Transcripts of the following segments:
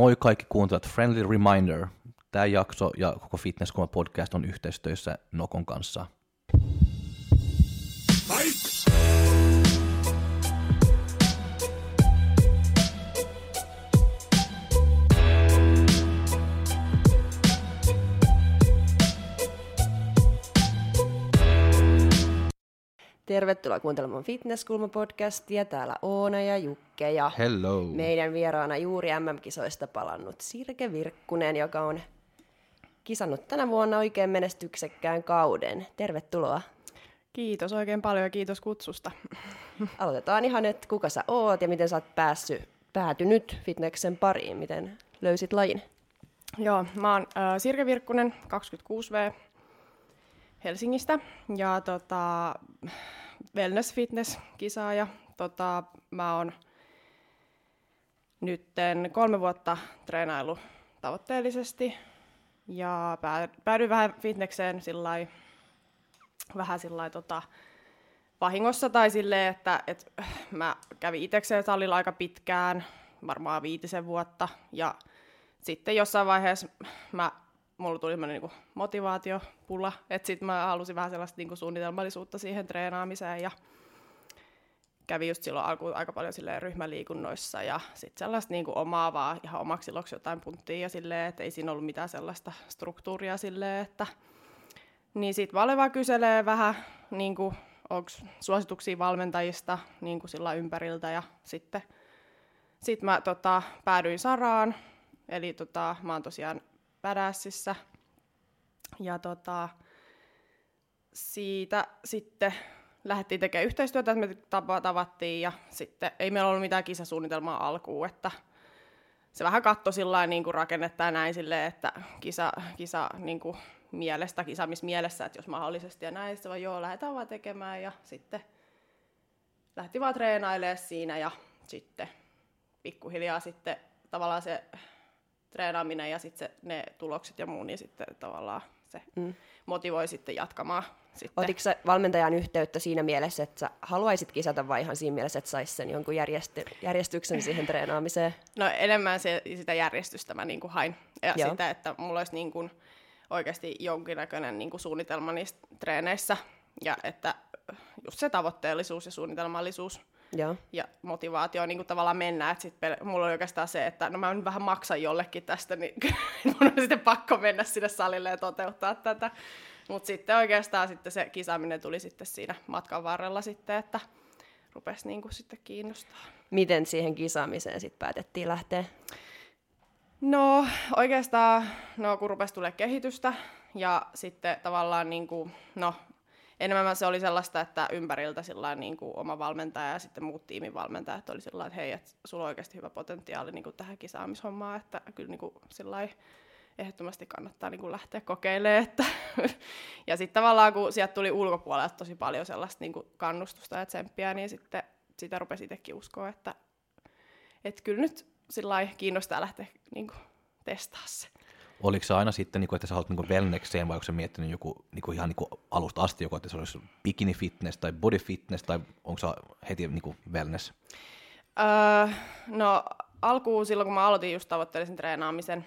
Moi kaikki kuuntelijat, friendly reminder. Tämä jakso ja koko Fitness podcast on yhteistyössä Nokon kanssa. Tervetuloa kuuntelemaan Fitnesskulma-podcastia. Täällä Oona ja Jukke ja Hello. meidän vieraana juuri MM-kisoista palannut Sirke Virkkunen, joka on kisannut tänä vuonna oikein menestyksekkään kauden. Tervetuloa. Kiitos oikein paljon ja kiitos kutsusta. Aloitetaan ihan, että kuka sä oot ja miten sä oot päässyt, päätynyt fitneksen pariin, miten löysit lajin? Joo, mä oon äh, Sirke Virkkunen, 26V Helsingistä ja tota, wellness fitness kisaaja. Tota, mä oon nytten kolme vuotta treenailu tavoitteellisesti ja päädyin vähän fitnekseen sillai, vähän sillai, tota, vahingossa tai silleen, että et, mä kävin itsekseen salilla aika pitkään, varmaan viitisen vuotta ja sitten jossain vaiheessa mä mulla tuli semmoinen niin motivaatiopula, että sitten mä halusin vähän sellaista niin kuin suunnitelmallisuutta siihen treenaamiseen ja kävin just silloin alkuun aika paljon silleen ryhmäliikunnoissa ja sitten sellaista niin kuin omaa vaan ihan omaksi iloksi jotain punttia ja silleen, että ei siinä ollut mitään sellaista struktuuria silleen, että niin sitten Vale vaan kyselee vähän, niin kuin, onko suosituksia valmentajista niin kuin sillä ympäriltä ja sitten sit mä tota, päädyin Saraan, eli tota, mä oon tosiaan Badassissa. Ja tota, siitä sitten lähdettiin tekemään yhteistyötä, että me tavattiin ja sitten ei meillä ollut mitään kisasuunnitelmaa alkuun, että se vähän katto sillä niin kuin rakennetta ja näin silleen, että kisa, kisa niin kuin mielestä, kisaamismielessä, että jos mahdollisesti ja näin, sitten vaan joo, lähdetään vaan tekemään ja sitten lähti vaan treenailemaan siinä ja sitten pikkuhiljaa sitten tavallaan se treenaaminen ja sitten ne tulokset ja muu, niin sitten tavallaan se mm. motivoi sitten jatkamaan. Sitten. Otitko sä valmentajan yhteyttä siinä mielessä, että sä haluaisit kisata vai ihan siinä mielessä, että saisi sen jonkun järjesty- järjestyksen siihen treenaamiseen? No enemmän se, sitä järjestystä mä niin kuin hain. Ja Joo. sitä, että mulla olisi niin kuin oikeasti jonkinnäköinen niin kuin suunnitelma niissä treeneissä. Ja että just se tavoitteellisuus ja suunnitelmallisuus Joo. ja motivaatio niin kuin tavallaan mennä. Että sit pel- mulla oli oikeastaan se, että no mä nyt vähän maksan jollekin tästä, niin mun on sitten pakko mennä sinne salille ja toteuttaa tätä. Mutta sitten oikeastaan sitten se kisaaminen tuli sitten siinä matkan varrella sitten, että rupesi niin kuin sitten kiinnostaa. Miten siihen kisaamiseen sitten päätettiin lähteä? No oikeastaan, no kun rupesi tulee kehitystä ja sitten tavallaan niin kuin, no enemmän se oli sellaista, että ympäriltä niin kuin oma valmentaja ja sitten muut tiimin valmentajat oli sillä että hei, että sulla on oikeasti hyvä potentiaali niin kuin tähän kisaamishommaan, että kyllä niin kuin sillä ehdottomasti kannattaa niin kuin lähteä kokeilemaan. Että ja sitten tavallaan, kun sieltä tuli ulkopuolelta tosi paljon sellaista niin kuin kannustusta ja tsemppiä, niin sitten sitä rupesi itsekin uskoa, että, että kyllä nyt sillä kiinnostaa lähteä niin kuin, testaa se. Oliko se aina sitten, niin että sä haluat niin vai onko se miettinyt joku niin ihan niin alusta asti, joku, että se olisi bikini fitness tai body fitness, tai onko se heti niin wellness? Öö, no alkuun silloin, kun mä aloitin just tavoitteellisen treenaamisen,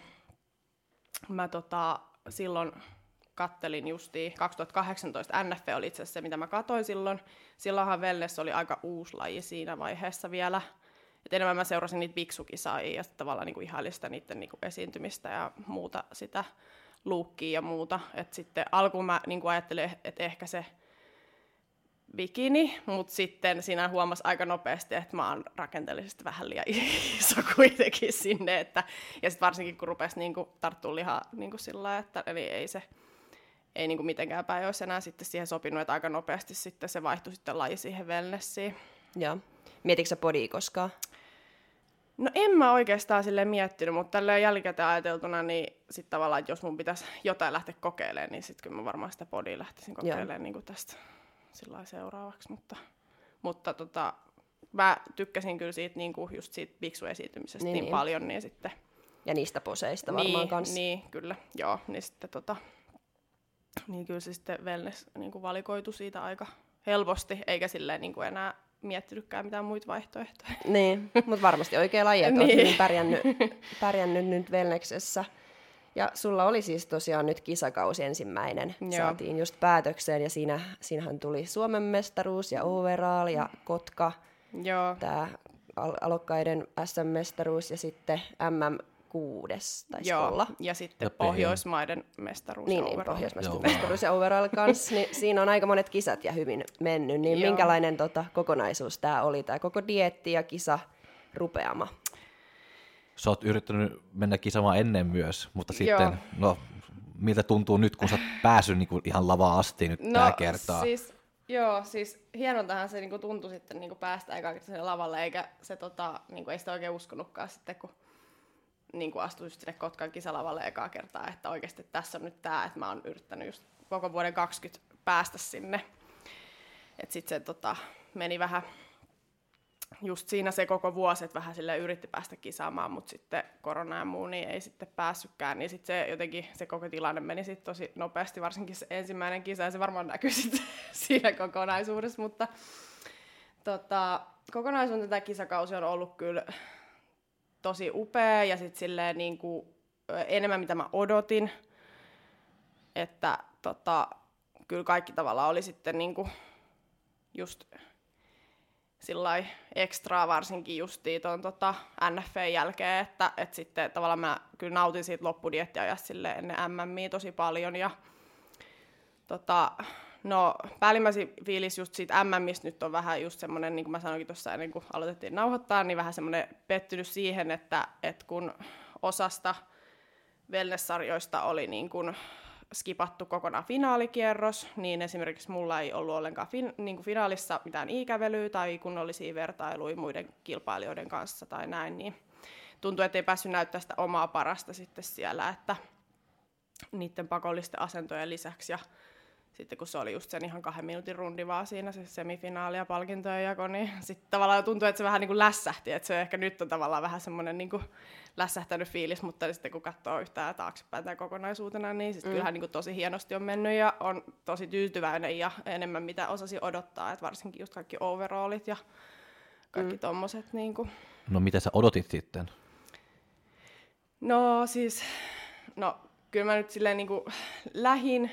mä tota, silloin kattelin justiin, 2018 NF oli itse asiassa se, mitä mä katoin silloin. Silloinhan wellness oli aika uusi laji siinä vaiheessa vielä. Et enemmän mä seurasin niitä biksukisaajia ja tavallaan niinku ihailin sitä niiden niinku esiintymistä ja muuta sitä luukkia ja muuta. Et sitten alkuun mä niinku ajattelin, että ehkä se bikini, mutta sitten siinä huomasi aika nopeasti, että mä oon rakenteellisesti vähän liian iso kuitenkin sinne. Että, ja sitten varsinkin kun rupesi niinku tarttua lihaa niinku sillä että eli ei se ei niinku mitenkään päin olisi enää sitten siihen sopinut, että aika nopeasti sitten se vaihtui sitten laji siihen wellnessiin. Joo. Mietitkö sä podia koskaan? No en mä oikeastaan sille miettinyt, mutta tällä jälkikäteen ajateltuna, niin sitten tavallaan, että jos mun pitäisi jotain lähteä kokeilemaan, niin sitten kyllä mä varmaan sitä podia lähtisin kokeilemaan niin kuin tästä sillä seuraavaksi. Mutta, mutta tota, mä tykkäsin kyllä siitä, niin kuin just siitä biksu-esiintymisestä niin, niin, niin, paljon, niin sitten... Ja niistä poseista varmaan niin, kanssa. Niin, kyllä, joo. Niin sitten tota, niin kyllä se sitten wellness niin kuin valikoitu siitä aika helposti, eikä silleen niin kuin enää miettinytkään mitään muita vaihtoehtoja. Niin, mutta varmasti oikea laji, että niin. Hyvin pärjännyt, pärjännyt nyt Velneksessä. Ja sulla oli siis tosiaan nyt kisakausi ensimmäinen, Joo. saatiin just päätökseen ja siinä, siinähän tuli Suomen mestaruus ja overall ja Kotka, Joo, tämä al- alokkaiden SM-mestaruus ja sitten MM6 taisi joo. olla. ja sitten Ja. Pohjoismaiden mestaruus Niin, ja niin Joo. mestaruus ja overall kanssa, niin siinä on aika monet kisat ja hyvin mennyt. Niin Joo. minkälainen tota, kokonaisuus tämä oli, tämä koko dietti ja kisa rupeama? Sä oot yrittänyt mennä kisamaan ennen myös, mutta sitten, Joo. no miltä tuntuu nyt, kun sä oot päässyt niin ihan lavaa asti nyt no, tällä kertaa? Siis, joo, siis hienoltahan se niinku tuntui sitten niinku päästä eka lavalle, eikä se tota, niinku, ei sitä oikein uskonutkaan sitten, kun niinku astui just sinne Kotkan kisalavalle ekaa kertaa, että oikeasti tässä on nyt tämä, että mä oon yrittänyt just koko vuoden 20 päästä sinne. Että sitten se tota, meni vähän just siinä se koko vuosi, että vähän sille yritti päästä kisaamaan, mutta sitten korona ja muu, niin ei sitten päässytkään, niin sitten se jotenkin se koko tilanne meni sitten tosi nopeasti, varsinkin se ensimmäinen kisa, ja se varmaan näkyy sitten siinä kokonaisuudessa, mutta tota, kokonaisuuden tämä kisakausi on ollut kyllä tosi upea, ja sitten silleen niin kuin, enemmän mitä mä odotin, että tota, kyllä kaikki tavallaan oli sitten niin kuin, just sillai ekstraa varsinkin justiin tuon tota NFN jälkeen, että et sitten tavallaan mä kyllä nautin siitä loppudiettiajasta sille ennen MMI tosi paljon ja tota, no päällimmäisin fiilis just siitä MMistä nyt on vähän just semmoinen, niin kuin mä sanoinkin tuossa ennen kuin aloitettiin nauhoittaa, niin vähän semmoinen pettynyt siihen, että, että kun osasta wellness-sarjoista oli niin kuin skipattu kokonaan finaalikierros, niin esimerkiksi mulla ei ollut ollenkaan fin, niin kuin finaalissa mitään ikävelyä tai kunnollisia vertailuja muiden kilpailijoiden kanssa tai näin, niin tuntuu, että ei päässyt näyttää sitä omaa parasta sitten siellä, että niiden pakollisten asentojen lisäksi ja sitten kun se oli just sen ihan kahden minuutin rundi vaan siinä se semifinaali ja palkintojen jako, niin sitten tavallaan tuntuu, että se vähän niin kuin lässähti, että se ehkä nyt on tavallaan vähän semmoinen niin kuin lässähtänyt fiilis, mutta sitten kun katsoo yhtään taaksepäin tämän kokonaisuutena, niin sitten mm. kyllähän niin kuin tosi hienosti on mennyt ja on tosi tyytyväinen ja enemmän mitä osasi odottaa, että varsinkin just kaikki overallit ja kaikki mm. tommoset niin kuin. No mitä sä odotit sitten? No siis, no kyllä mä nyt silleen niin kuin lähin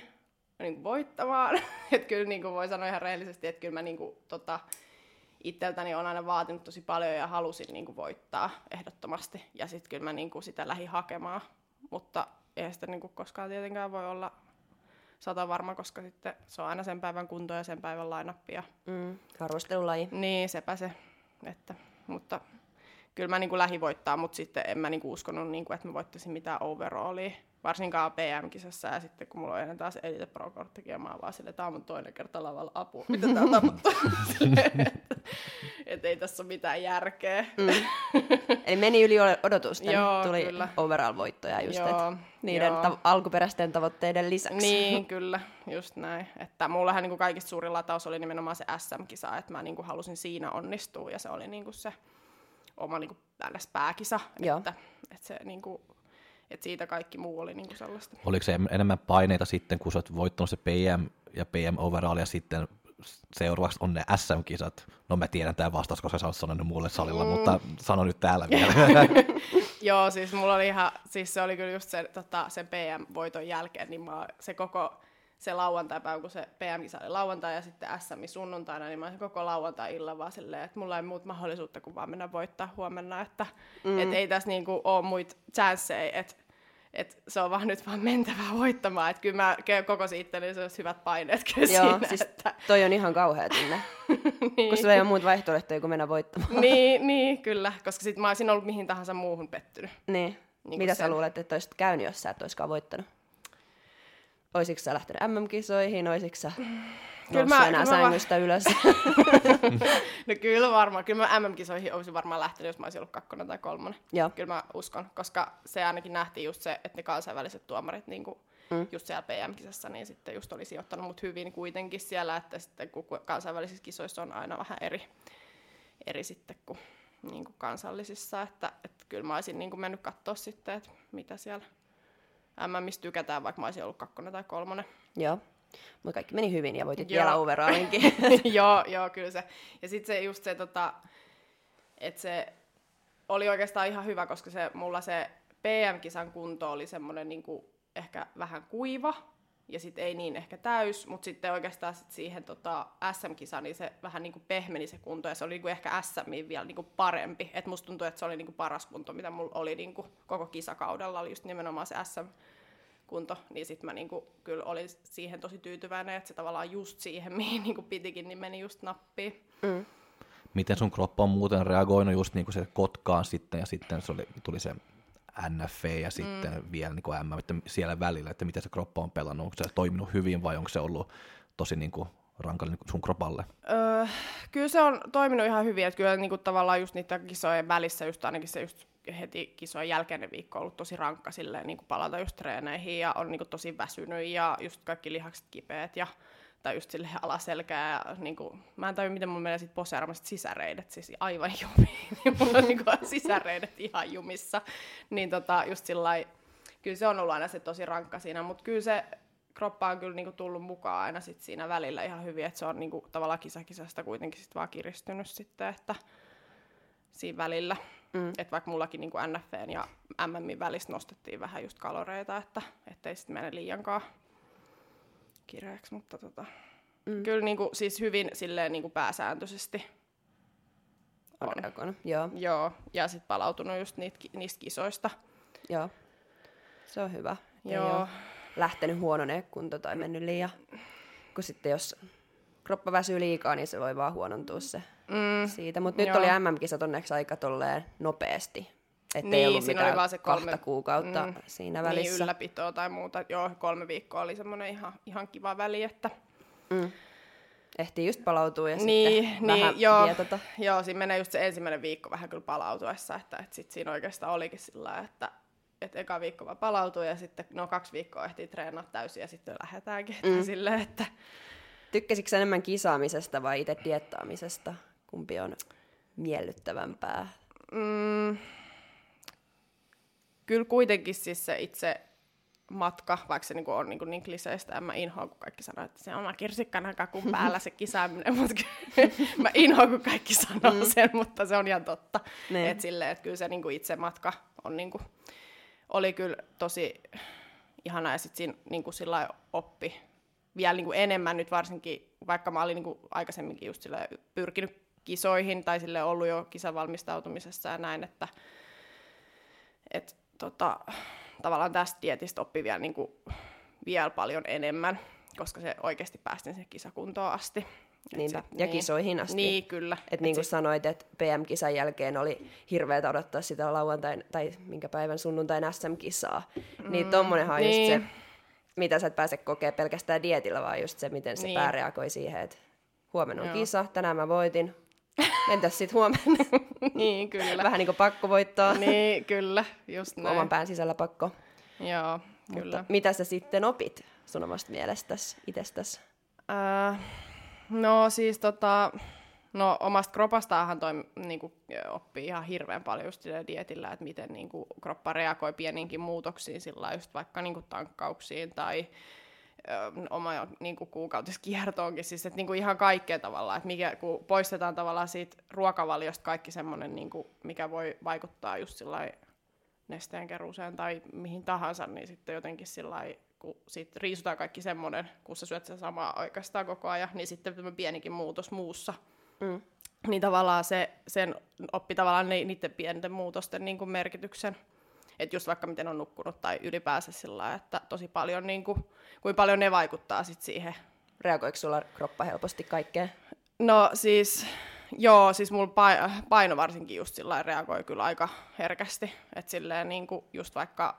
niin voittamaan. että kyllä niin kuin voi sanoa ihan rehellisesti, että kyllä mä niin kuin, tota, itseltäni on aina vaatinut tosi paljon ja halusin niin kuin, voittaa ehdottomasti. Ja sitten kyllä mä niin kuin, sitä lähi hakemaan. Mutta eihän sitä niin kuin, koskaan tietenkään voi olla sata varma, koska sitten se on aina sen päivän kunto ja sen päivän lainappi. Ja... Mm, arvostelulaji. Niin, sepä se. Että, mutta kyllä mä niin kuin lähi voittaa, mutta sitten en mä niin kuin uskonut, niin kuin, että mä voittaisin mitään overallia. Varsinkaan PM-kisassa ja sitten kun mulla on ennen taas Elite pro ja mä oon vaan silleen, tää on mun toinen kerta lavalla apua. Mitä tää on tapahtunut? että ei tässä ole mitään järkeä. Mm. Eli meni yli odotusten, Joo, tuli kyllä. overall-voittoja just, Joo, et niiden joo. ta- alkuperäisten tavoitteiden lisäksi. Niin, kyllä, just näin. Että mullahan niin kuin kaikista suurin lataus oli nimenomaan se SM-kisa, että mä niin kuin halusin siinä onnistua ja se oli niin kuin se oma niin kuin pääkisa, Joo. että, että, se, niin kuin, että siitä kaikki muu oli niin kuin sellaista. Oliko se enemmän paineita sitten, kun sä oot voittanut se PM ja PM overall ja sitten seuraavaksi on ne SM-kisat? No mä tiedän tämä vastaus, koska sä oot sanonut mulle salilla, mm. mutta sano nyt täällä vielä. Joo, siis mulla oli ihan, siis se oli kyllä just se, tota, sen PM-voiton jälkeen, niin mä, se koko se lauantai-päivä, kun se PM-kisa oli lauantai ja sitten SM sunnuntaina, niin mä olin koko lauantai-illan vaan silleen, että mulla ei muut mahdollisuutta kuin vaan mennä voittaa huomenna, että mm. et ei tässä niinku ole muita chanceja, että et se on vaan nyt vaan mentävä voittamaan, että kyllä mä kokosin itselleni se hyvät paineet kyllä Joo, siinä, siis että... toi on ihan kauhea tunne, niin. kun sulla ei ole muut vaihtoehtoja kuin mennä voittamaan. niin, niin, kyllä, koska sit mä olisin ollut mihin tahansa muuhun pettynyt. Niin. Niin Mitä kuin sä sen. luulet, että olisit käynyt, jos sä et olisikaan voittanut? Oisitko sä lähtenyt MM-kisoihin, oisitko sä Kyllä mä- enää kyllä mä sängystä ylös? No kyllä varmaan, kyllä mä MM-kisoihin olisin varmaan lähtenyt, jos mä olisin ollut kakkonen tai kolmonen. Joo. Kyllä mä uskon, koska se ainakin nähtiin just se, että ne kansainväliset tuomarit niin kuin mm. just siellä PM-kisassa, niin sitten just olisi ottanut mut hyvin kuitenkin siellä, että sitten kun kansainvälisissä kisoissa on aina vähän eri, eri sitten kuin, niin kuin kansallisissa, että, että kyllä mä olisin niin kuin mennyt katsoa sitten, että mitä siellä MMissä tykätään, vaikka mä olisin ollut kakkonen tai kolmonen. Joo. Mutta kaikki meni hyvin ja voitit Joo. vielä overallinkin. joo, joo, kyllä se. Ja sitten se just se, tota, että se oli oikeastaan ihan hyvä, koska se, mulla se PM-kisan kunto oli semmoinen niinku ehkä vähän kuiva, ja sitten ei niin ehkä täys, mutta sitten oikeastaan sit siihen tota, SM-kisaan niin se vähän niinku pehmeni se kunto, ja se oli niinku ehkä SM vielä niinku parempi. Et musta tuntui, että se oli niinku paras kunto, mitä mulla oli niinku koko kisakaudella, oli just nimenomaan se SM kunto, niin sitten mä niinku, kyllä olin siihen tosi tyytyväinen, että se tavallaan just siihen, mihin niinku pitikin, niin meni just nappiin. Mm. Miten sun kroppa on muuten reagoinut just niin kuin se Kotkaan sitten ja sitten se oli, tuli se NFV ja sitten mm. vielä niin kuin M että siellä välillä, että miten se kroppa on pelannut, onko se toiminut hyvin vai onko se ollut tosi niin kuin rankalla niin sun kropalle? Öö, kyllä se on toiminut ihan hyvin, että kyllä niinku tavallaan just niiden kisojen välissä, just ainakin se just heti kisojen jälkeinen viikko on ollut tosi rankka silleen, niin palata just treeneihin ja on niinku tosi väsynyt ja just kaikki lihakset kipeät ja tai just sille alaselkää ja niinku, mä en tajua, miten mun menee sit poseeraamassa sisäreidet, siis aivan jumiin, niin mulla on niinku sisäreidet ihan jumissa, niin tota, just sillä kyllä se on ollut aina se tosi rankka siinä, mutta kyllä se kroppa on kyllä niinku tullut mukaan aina sit siinä välillä ihan hyvin, että se on niinku tavallaan kisakisasta kuitenkin sit vaan kiristynyt sitten, että siinä välillä. Mm. Että vaikka mullakin niinku NFVn ja MMin välissä nostettiin vähän just kaloreita, että ettei sitten mene liiankaan kireäksi, mutta tota, mm. kyllä niinku, siis hyvin silleen niinku pääsääntöisesti On reagoinut. Joo, Joo, ja sitten palautunut just niit, niistä kisoista. joo. Se on hyvä. Ei Joo. oo lähtenyt huononeen kunto tai mennyt liian. Kun sitten jos kroppa väsyy liikaa, niin se voi vaan huonontua se Mm. siitä. Mutta nyt oli MM-kisat onneksi aika tolleen nopeasti. Että ei Niin, ollut siinä mitään oli vaan se kolme- kahta kuukautta Mm. siinä Niin, välissä. ylläpitoa tai muuta. Joo, kolme viikkoa oli semmoinen ihan, ihan kiva väli, että Mm. Ehtii just palautua ja niin, sitten niin, vähän joo, dietata. joo, siinä menee just se ensimmäinen viikko vähän kyllä palautuessa, että, että sit siinä oikeastaan olikin sillä että että eka viikko vaan palautuu ja sitten no kaksi viikkoa ehtii treenaa täysin ja sitten lähdetäänkin. Mm. silleen, että Tykkäsitkö enemmän kisaamisesta vai itse diettaamisesta? Kumpi on miellyttävämpää? mm, kyllä kuitenkin siis se itse matka, vaikka se niinku on niinku niin kliseistä, en mä inhoa, kun kaikki sanoo, että se on oma kirsikkana kakun päällä se kisaaminen, mutta mä inhoa, kun kaikki sanoo mm. sen, mutta se on ihan totta. Niin. Että silleen, että kyllä se niinku itse matka on niinku, oli kyllä tosi ihana ja sitten siinä niinku sillä oppi vielä niinku enemmän nyt varsinkin, vaikka mä olin niinku aikaisemminkin just sillä pyrkinyt kisoihin tai sille ollut jo kisavalmistautumisessa ja näin, että et, tota, tavallaan tästä dietistä oppi vielä, niinku, vielä paljon enemmän, koska se oikeasti päästin sinne kisakuntoon asti. Et Niinpä. sit- Ja kisoihin asti. Niin, kyllä. Et niin kuin sanoit, että PM-kisan jälkeen oli hirveätä odottaa sitä lauantain, tai minkä päivän sunnuntain SM-kisaa. Mm, niin tommonenhan on niin. just se, mitä sä et pääse kokea pelkästään dietillä, vaan just se, miten se Niin. pää reagoi siihen, että huomenna on Joo. kisa, tänään mä voitin. Entäs sitten huomenna? niin, kyllä. Vähän niin kuin pakko voittaa. niin, kyllä, just näin. Oman pään sisällä pakko. Joo, kyllä. Mutta mitä sä sitten opit sun omasta mielestäsi, itsestäsi? Äh, no siis tota, no omasta kropastaahan toi niinku, oppii ihan hirveän paljon just dietillä, että miten niinku, kroppa reagoi pieniinkin muutoksiin, sillä just vaikka niinku, tankkauksiin tai ö, oma niinku, kuukautiskiertoonkin, siis että niinku, ihan kaikkea tavallaan, että mikä, kun poistetaan tavallaan siitä ruokavaliosta kaikki semmoinen, niinku, mikä voi vaikuttaa just sillä nesteenkeruuseen tai mihin tahansa, niin sitten jotenkin sillä kun sit riisutaan kaikki semmoinen, kun sä syöt sen samaa oikeastaan koko ajan, niin sitten pienikin muutos muussa. Mm. Niin tavallaan se, sen oppi tavallaan ni, niiden pienten muutosten niin kuin merkityksen. Että just vaikka miten on nukkunut tai ylipäänsä sillä lailla, että tosi paljon, niin kuin, kuinka paljon ne vaikuttaa sit siihen Reagoiko sulla kroppa helposti kaikkeen? No siis, joo, siis mulla pai- paino varsinkin just sillä reagoi kyllä aika herkästi. Että silleen niin kuin just vaikka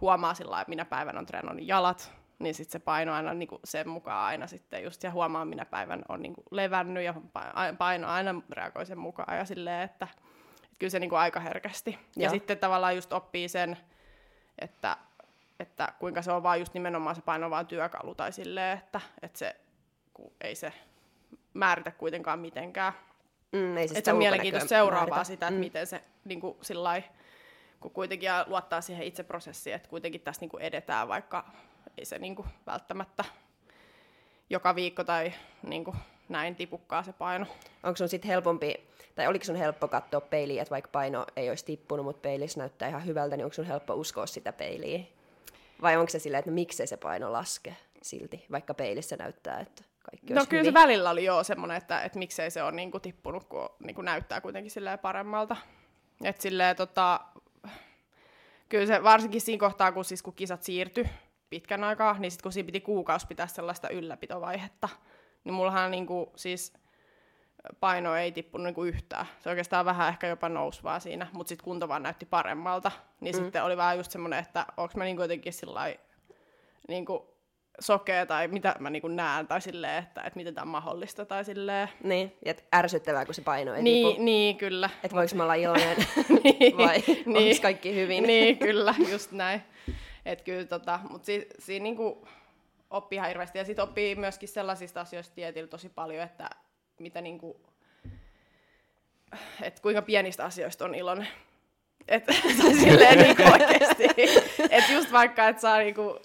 huomaa sillä minä päivänä on treenannut jalat, niin sitten se paino aina niin kuin sen mukaan aina sitten just, ja huomaa minä päivän on niin kuin levännyt ja pa- paino aina reagoi sen mukaan ja silleen, että, että kyllä se niin kuin aika herkästi. Ja Joo. sitten tavallaan just oppii sen, että, että kuinka se on vaan just nimenomaan se paino vaan työkalu tai silleen, että, että se, kun ei se määritä kuitenkaan mitenkään. Mm, ei siis Että se on mielenkiintoista seuraavaa määritä. sitä, että mm. miten se niin kuin, sillai, kun kuitenkin luottaa siihen itse prosessiin, että kuitenkin tässä niin kuin edetään, vaikka ei se niin kuin, välttämättä joka viikko tai niin kuin, näin tipukkaa se paino. Onko sun sitten helpompi, tai oliko sun helppo katsoa peiliä, että vaikka paino ei olisi tippunut, mutta peilissä näyttää ihan hyvältä, niin onko sun helppo uskoa sitä peiliä? Vai onko se silleen, että no, miksei se paino laske silti, vaikka peilissä näyttää, että kaikki No kyllä hyvin? se välillä oli joo semmoinen, että, että miksei se ole niin kuin, tippunut, kun niin kuin, näyttää kuitenkin silleen paremmalta. Et silleen, tota, kyllä se varsinkin siinä kohtaa, kun, siis, kun kisat siirtyi pitkän aikaa, niin sitten kun siinä piti kuukausi pitää sellaista ylläpitovaihetta, niin mullahan niin kuin, siis paino ei tippunut niin kuin yhtään. Se oikeastaan vähän ehkä jopa nousi vaan siinä, mutta sitten kunto vaan näytti paremmalta. Niin mm. sitten oli vähän just semmoinen, että onko mä niin kuin jotenkin sillä niin kuin sokea tai mitä mä niin näen tai silleen, että, että miten tämä on mahdollista tai silleen. Niin, että ärsyttävää, kun se paino ei Niin, tipu. niin, kyllä. Että voiko mä olla iloinen Niin, vai niin. onko kaikki hyvin? Niin, kyllä, just näin. Et kyllä, tota, mutta si, siinä niinku oppii ihan hirveästi. Ja sitten oppii myöskin sellaisista asioista tietillä tosi paljon, että mitä niinku, et kuinka pienistä asioista on iloinen. Et, tai silleen niinku oikeasti. Et just vaikka, että saa niinku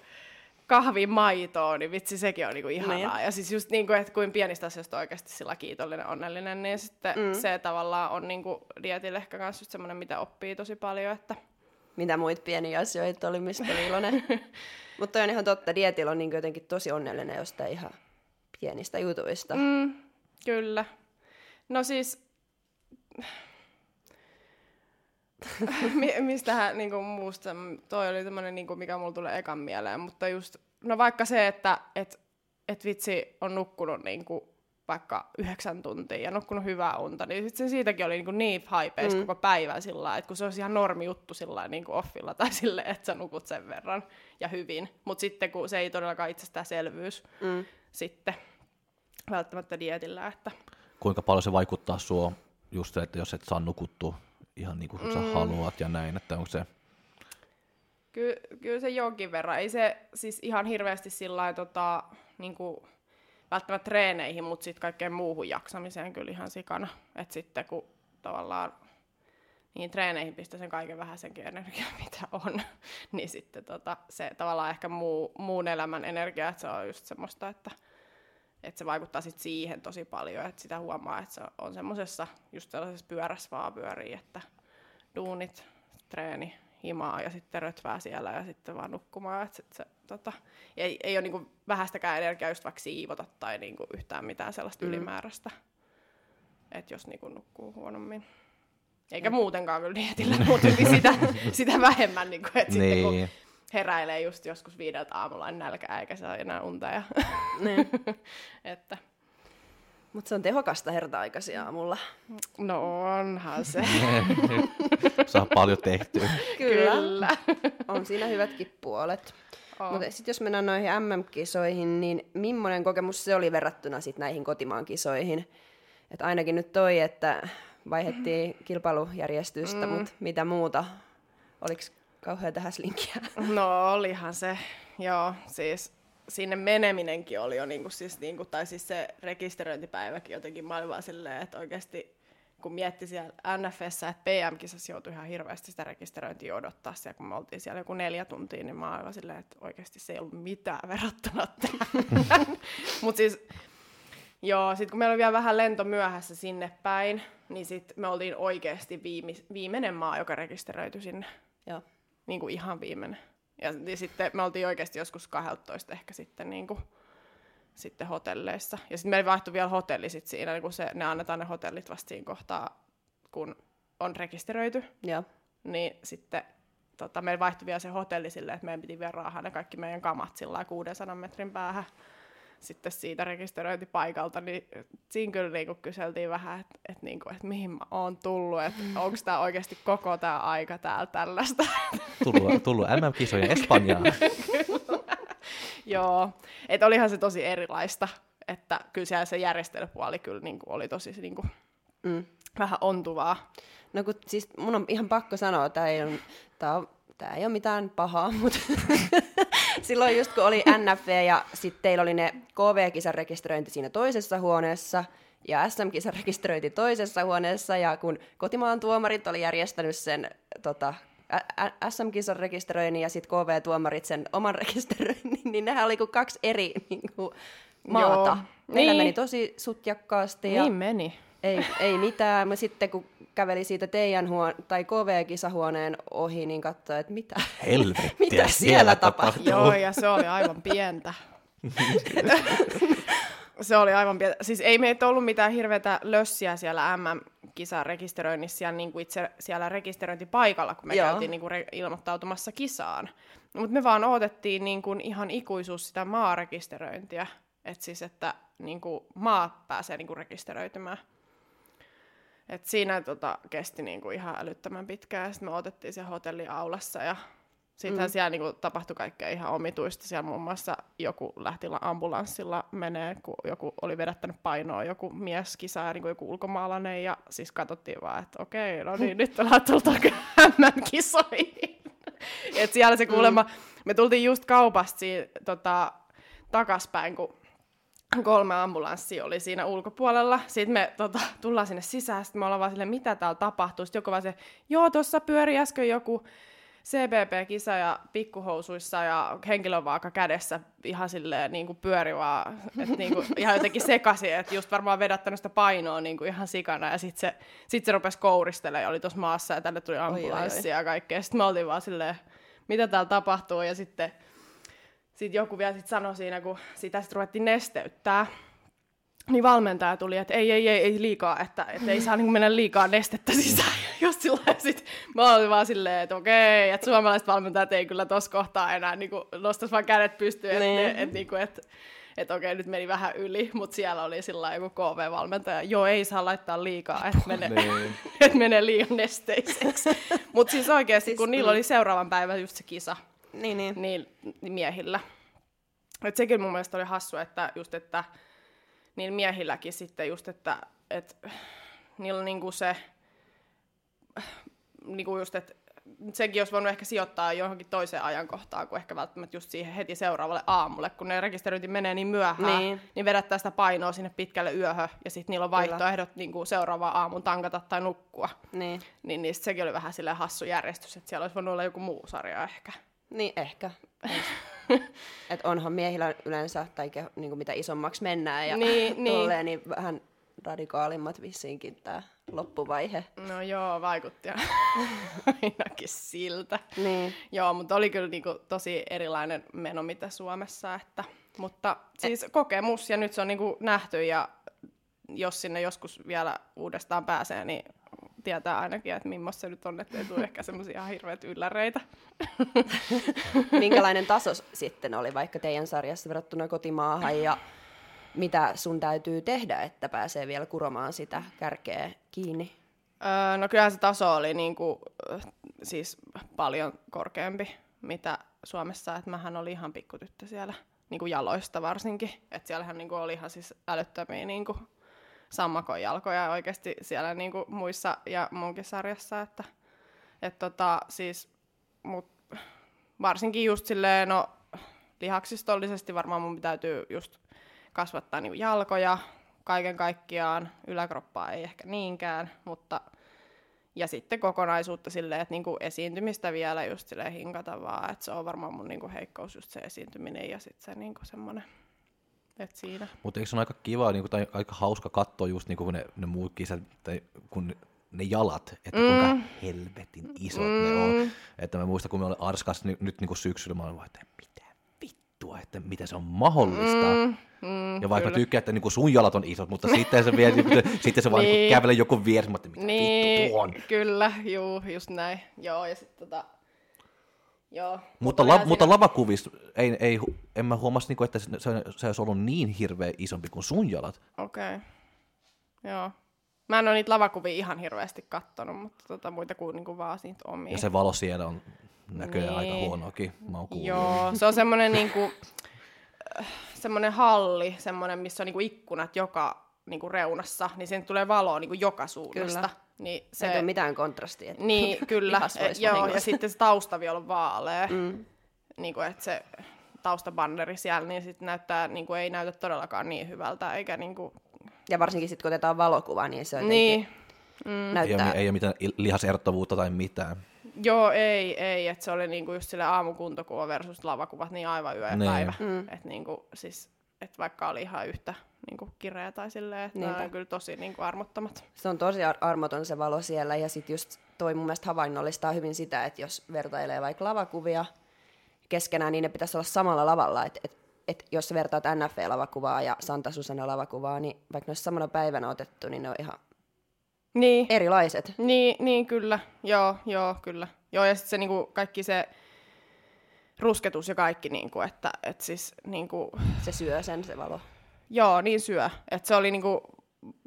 kahvin maitoa, niin vitsi sekin on niinku ihanaa. Niin. Ja siis just niinku, että kuin pienistä asioista oikeasti sillä kiitollinen, onnellinen, niin sitten mm. se tavallaan on niinku dietille ehkä kans just semmoinen, mitä oppii tosi paljon, että Mitä muita pieniä asioita oli, mistä oli iloinen. Mutta on ihan totta, dietillä on niin jotenkin tosi onnellinen jostain ihan pienistä jutuista. Mm, kyllä. No siis, Mi- mistähän niinku muusta, toi oli tämmönen, niinku, mikä mulla tulee ekan mieleen, mutta just, no vaikka se, että et, et vitsi on nukkunut niinku vaikka yhdeksän tuntia ja nukkunut hyvää unta, niin sit se siitäkin oli niinku niin haipeis mm. koko päivän sillä lailla, että kun se olisi ihan normi juttu sillä lailla niinku offilla tai silleen, että sä nukut sen verran ja hyvin. Mutta sitten kun se ei todellakaan itsestäänselvyys Mm. sitten välttämättä dietillä, että Kuinka paljon se vaikuttaa sua just se, että jos et saa nukuttua ihan niin kuin sä Mm. haluat ja näin, että onko se, Ky- kyllä se jonkin verran. Ei se siis ihan hirveästi sillä tota, niinku, välttämättä treeneihin, mutta sitten kaikkeen muuhun jaksamiseen kyllä ihan sikana. Et sitten kun tavallaan niin treeneihin pistää sen kaiken vähän senkin energiaa, mitä on, niin sitten tota, se tavallaan ehkä muu, muun elämän energia, että se on just semmoista, että, että se vaikuttaa sit siihen tosi paljon, että sitä huomaa, että se on semmoisessa just sellaisessa pyörässä vaan pyörii, että duunit, treeni, himaa ja sitten rötvää siellä ja sitten vaan nukkumaan. Et sit se, tota, ei, ei ole niinku vähästäkään energiaa just vaikka siivota tai niinku yhtään mitään sellaista Mm. ylimääräistä. Että jos niinku nukkuu huonommin. Eikä muutenkaan kyllä dietillä, mutta sitä, sitä vähemmän, niinku, että sitten kun niin, heräilee just joskus viideltä aamulla niin nälkää eikä saa enää unta. Ja, Niin. että, Mutta se on tehokasta herta-aikaisia aamulla. no onhan se. saa paljon tehtyä. Kyllä. Kyllä. On siinä hyvätkin puolet. Mutta sitten jos mennään noihin MM-kisoihin, niin millainen kokemus se oli verrattuna sit näihin kotimaan kisoihin? Et ainakin nyt toi, että vaihettiin kilpailujärjestystä, mm. mutta mitä muuta? Oliko kauhean häslinkiä? No olihan se, joo, siis sinne meneminenkin oli jo, niinku, siis, niinku, tai siis se rekisteröintipäiväkin jotenkin, vaan silleen, että oikeasti kun mietti siellä NFS, että PM-kisassa joutui ihan hirveästi sitä rekisteröintiä odottaa siellä, kun me oltiin siellä joku neljä tuntia, niin mä olin vaan silleen, että oikeasti se ei ollut mitään verrattuna tähän. Mutta siis, joo, sit kun meillä oli vielä vähän lento myöhässä sinne päin, niin sit me oltiin oikeasti viime, viimeinen maa, joka rekisteröityi sinne Joo. Niin kuin ihan viimeinen. Ja, ja sitten me oltiin oikeasti joskus 12 ehkä sitten, niin kuin, sitten hotelleissa. Ja sitten meillä vaihtui vielä hotelli sit siinä, niin kun se, ne annetaan ne hotellit vasta siinä kohtaa, kun on rekisteröity. Joo. Niin sitten tota, meillä vaihtui vielä se hotelli silleen, että meidän piti vielä raahaa ne kaikki meidän kamat sillä lailla 600 metrin päähän sitten siitä rekisteröintipaikalta, niin siinä kyllä niinku kyseltiin vähän, että et niinku, et mihin mä oon tullut, että onko tämä oikeasti koko tämä aika täällä tällaista. Tullut, tullut MM-kisojen Espanjaan. Joo, että olihan se tosi erilaista, että kyllä siellä se järjestelypuoli kyllä niinku oli tosi niinku, Mm. vähän ontuvaa. No kun siis mun on ihan pakko sanoa, että ei, on, tää on, tää ei ole mitään pahaa, mutta silloin just kun oli NFV ja sitten teillä oli ne KV-kisan rekisteröinti siinä toisessa huoneessa ja SM-kisan rekisteröinti toisessa huoneessa ja kun kotimaan tuomarit oli järjestänyt sen tota, SM-kisan rekisteröinnin ja sitten KV-tuomarit sen oman rekisteröinnin, niin nehän oli kuin kaksi eri niin kuin, maata. Joo. Meillä Niin. meni tosi sutjakkaasti ja Niin meni. Ei, ei mitään. Mä sitten kun käveli siitä teidän huone- tai KV-kisahuoneen ohi, niin katsoin, että mitä, Helvettiä, mitä siellä tapahtuu. Joo, ja se oli aivan pientä. se oli aivan pientä. Siis ei meitä ollut mitään hirveätä lössiä siellä MM-kisan rekisteröinnissä siellä, niin kuin itse siellä rekisteröintipaikalla, kun me Joo. käytiin niin kuin re- ilmoittautumassa kisaan. Mutta me vaan odotettiin niin kuin ihan ikuisuus sitä maarekisteröintiä. Että siis, että niin kuin maa pääsee niin kuin rekisteröitymään. Et siinä tota, kesti niinku ihan älyttömän pitkään, sitten me otettiin siellä hotelliaulassa, ja sittenhän mm. siellä niinku tapahtui kaikkea ihan omituista. Siellä muun muassa joku lähti la- ambulanssilla menee, kun joku oli vedättänyt painoa, joku mies kisaa, niinku joku ulkomaalainen, ja siis katsottiin vaan, että okei, no niin, nyt ollaan tultu kisoihin. Et siellä se kuulemma, me tultiin just kaupasta siinä, tota, takaspäin, kun kolme ambulanssia oli siinä ulkopuolella. Sitten me tota, tullaan sinne sisään, sitten me ollaan vaan silleen, mitä täällä tapahtuu. Sitten joku vaan se, joo, tuossa pyöri äsken joku CBP-kisa ja pikkuhousuissa ja henkilövaaka kädessä ihan silleen niin kuin pyöri vaan, että niin kuin, ihan jotenkin sekaisin, että just varmaan vedättänyt sitä painoa niin kuin ihan sikana ja sitten se, sit se rupesi kouristelemaan ja oli tuossa maassa ja tänne tuli ambulanssi ja kaikkea. Sitten me oltiin vaan silleen, mitä täällä tapahtuu ja sitten sitten joku vielä sit sanoi siinä, kun sitä sitten ruvettiin nesteyttää, niin valmentaja tuli, että ei, ei, ei, ei liikaa, että, että ei saa niin mennä liikaa nestettä sisään. Just sillä sit mä olin vaan silleen, että okei, että suomalaiset valmentajat ei kyllä tossa kohtaa enää niin nostaisi vaan kädet pystyyn, että Niin. et, et, niinku, et, et okei, nyt meni vähän yli, mutta siellä oli sillä joku KV-valmentaja, joo, ei saa laittaa liikaa, että menee, Niin. et menee liian nesteiseksi. mutta siis oikeasti, kun niillä oli seuraavan päivän just se kisa, Niin, niin. niillä miehillä. Et sekin mun mielestä oli hassu, että just, että niillä miehilläkin sitten just, että et, niillä on niinku se, niinku just, että sekin olisi voinut ehkä sijoittaa johonkin toiseen ajankohtaan, kuin ehkä välttämättä just siihen heti seuraavalle aamulle, kun ne rekisteröinti menee niin myöhään, Niin. niin, niin vedättää sitä painoa sinne pitkälle yöhön, ja sitten niillä on Kyllä. vaihtoehdot niin kuin seuraavaan aamun tankata tai nukkua. Niin. Niin, niin sekin oli vähän silleen hassu järjestys, että siellä olisi voinut olla joku muu sarja ehkä. Niin, ehkä. Et onhan miehillä yleensä, tai ke, niin kuin mitä isommaksi mennään ja Niin, niin. tolleen, niin vähän radikaalimmat vissiinkin tämä loppuvaihe. No joo, vaikutti ainakin siltä. Niin. Joo, mutta oli kyllä niinku tosi erilainen meno mitä Suomessa. Että, mutta siis kokemus ja nyt se on niinku nähty ja jos sinne joskus vielä uudestaan pääsee, niin tietää ainakin, että millaista se nyt on, että ei tule ehkä semmoisia ihan hirveät ylläreitä. Minkälainen taso sitten oli vaikka teidän sarjassa verrattuna kotimaahan ja mitä sun täytyy tehdä, että pääsee vielä kuromaan sitä kärkeä kiinni? Öö, no kyllähän se taso oli niinku, ö, siis paljon korkeampi, mitä Suomessa, että mähän oli ihan pikkutyttö siellä, niinku jaloista varsinkin, että siellähän niinku oli ihan siis älyttömiä niinku sammakon jalkoja oikeasti siellä niinku muissa ja munkin sarjassa, että et tota, siis, mut varsinkin just silleen, no lihaksistollisesti varmaan mun täytyy just kasvattaa niinku jalkoja kaiken kaikkiaan, yläkroppaa ei ehkä niinkään, mutta ja sitten kokonaisuutta silleen, että niinku esiintymistä vielä just silleen hinkata vaan, että se on varmaan mun niinku heikkous just se esiintyminen ja sitten se niinku semmoinen, että siinä. Mutta eikö se ole aika kiva niin kuin, tai aika hauska katsoa just niin kuin ne, ne muut kisat, tai kun ne, jalat, että mm. kuinka helvetin isot mm. ne on. Että mä muistan, kun me olin Arskas nyt, nyt niin kuin syksyllä, mä olin vaan, että mitä vittua, että miten se on mahdollista. Mm. Mm, Ja vaikka mä tykkään, että niin kuin sun jalat on isot, mutta sitten se, vielä, niin kuin, sitten se vaan niin. Niin. kävelee joku vieressä, ajattelin, mitä niin, vittu tuo on. kyllä, juu, just näin. Joo, ja sitten tota, joo. Mutta, la, mutta lavakuvissa ei, ei, en mä huomasi, niinku, että se, se, se olisi ollut niin hirveä isompi kuin sun jalat. Okei, okay. joo. Mä en ole niitä lavakuvia ihan hirveästi kattonut, mutta tota, muita kuin niinku vaan siitä omia. Ja se valo siellä on näköjään Niin. aika huonoakin. Mä oon kuullut. Joo, se on semmoinen niinku, semmoinen halli, semmoinen, missä on niinku ikkunat joka niinku reunassa, niin sen tulee valoa niinku joka suunnasta. Kyllä. Niin Se ei ole mitään kontrastia. että Niin, kyllä. joo, ja sitten se tausta vielä on vaalea. Mm. Niin kuin, että se taustabanneri siellä, niin sitten näyttää, niin kuin, ei näytä todellakaan niin hyvältä, eikä niin kuin, Ja varsinkin sitten, kun otetaan valokuva, niin se jotenkin niin. niin, mm. Ei, näyttää... ole, ei ole mitään lihasertovuutta tai mitään. Joo, ei, ei, että se oli niinku just sille aamukuntokuva versus lavakuvat niin aivan yö ja Niin. päivä. Mm. Että niinku, siis et vaikka oli ihan yhtä niin kuin kireä tai silleen, että nämä on kyllä tosi niin kuin armottomat. Se on tosi ar- armoton se valo siellä ja sitten just toi mun mielestä havainnollistaa hyvin sitä, että jos vertailee vaikka lavakuvia keskenään, niin ne pitäisi olla samalla lavalla, että et, et jos sä vertaat NFV-lavakuvaa ja Santa Susana lavakuvaa, niin vaikka ne olisi samana päivänä otettu, niin ne on ihan niin. erilaiset. Niin, niin kyllä. Joo, joo, kyllä. Joo, ja sitten se niinku, kaikki se rusketus ja kaikki, niinku, että et siis niinku... Se syö sen, se valo. Joo, niin syö. Että se oli niinku,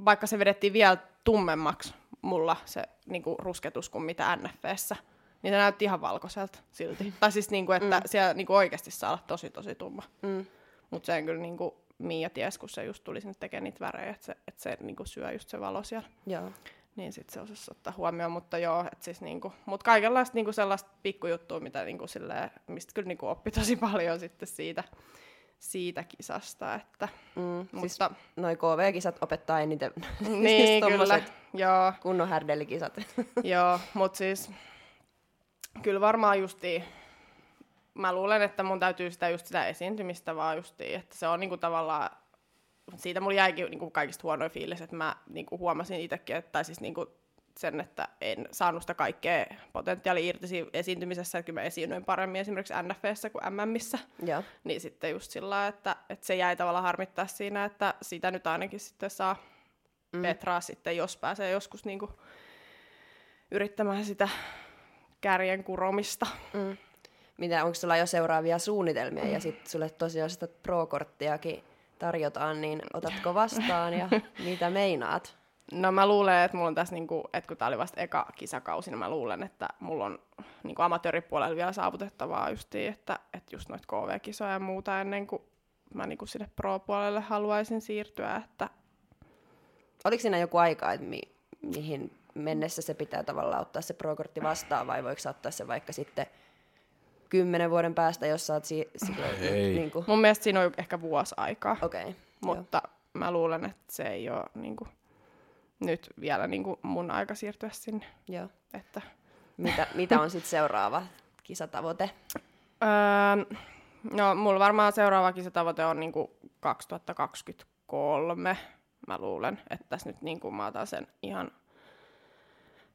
vaikka se vedettiin vielä tummemmaksi mulla se niinku, rusketus kuin mitä NFVssä, niin se näytti ihan valkoiselta silti. tai siis niinku, että mm. siellä niinku, oikeasti saa olla tosi tosi tumma. Mm. Mutta sen kyllä niinku, Miia ties, kun se just tuli sinne tekemään niitä värejä, että se, että se niinku, syö just se valo siellä. Joo niin sitten se osasi ottaa huomioon, mutta joo, että siis niinku, mut kaikenlaista niinku sellaista pikkujuttua, mitä niinku silleen, mistä kyllä niinku oppi tosi paljon sitten siitä, siitä kisasta, että, mm, mutta... Siis noi KV-kisat opettaa eniten niin, siis kyllä, joo. kunnon härdellikisat. joo, mutta siis kyllä varmaan justiin, mä luulen, että mun täytyy sitä just sitä esiintymistä vaan justiin, että se on niinku tavallaan siitä mulla jäikin niin kuin kaikista huonoin fiilis, että mä niin kuin huomasin itsekin, että, tai siis niin kuin sen, että en saanut sitä kaikkea potentiaalia irti esiintymisessä, että kyllä mä esiinnyin paremmin esimerkiksi NFVssä kuin MMissä. Ja. Niin sitten just sillä että, että se jäi tavallaan harmittaa siinä, että sitä nyt ainakin sitten saa mm. Petraa sitten, jos pääsee joskus niin kuin yrittämään sitä kärjen kuromista. Mm. Mitä, onko sulla jo seuraavia suunnitelmia mm. ja sitten sulle tosiaan sitä pro-korttiakin tarjotaan, niin otatko vastaan ja mitä meinaat? No mä luulen, että mulla on tässä, niinku, että kun tää oli vasta eka kisakausi, niin mä luulen, että mulla on niinku amatööripuolella vielä saavutettavaa justiin, että, että just noita KV-kisoja ja muuta ennen kuin mä niinku sinne pro-puolelle haluaisin siirtyä. Että... Oliko siinä joku aika, että mi- mihin mennessä se pitää tavallaan ottaa se pro-kortti vastaan vai voiko ottaa se vaikka sitten kymmenen vuoden päästä, jos sä oot si- si- niin kuin... Mun mielestä siinä on ehkä vuosi aikaa. Okei. Okay, mutta joo. mä luulen, että se ei ole niin kuin, nyt vielä niin kuin mun aika siirtyä sinne. Joo. Että... Mitä, mitä on sitten seuraava kisatavoite? Öö, no, mulla varmaan seuraava kisatavoite on niin kuin 2023. Mä luulen, että tässä nyt niin kuin mä otan sen ihan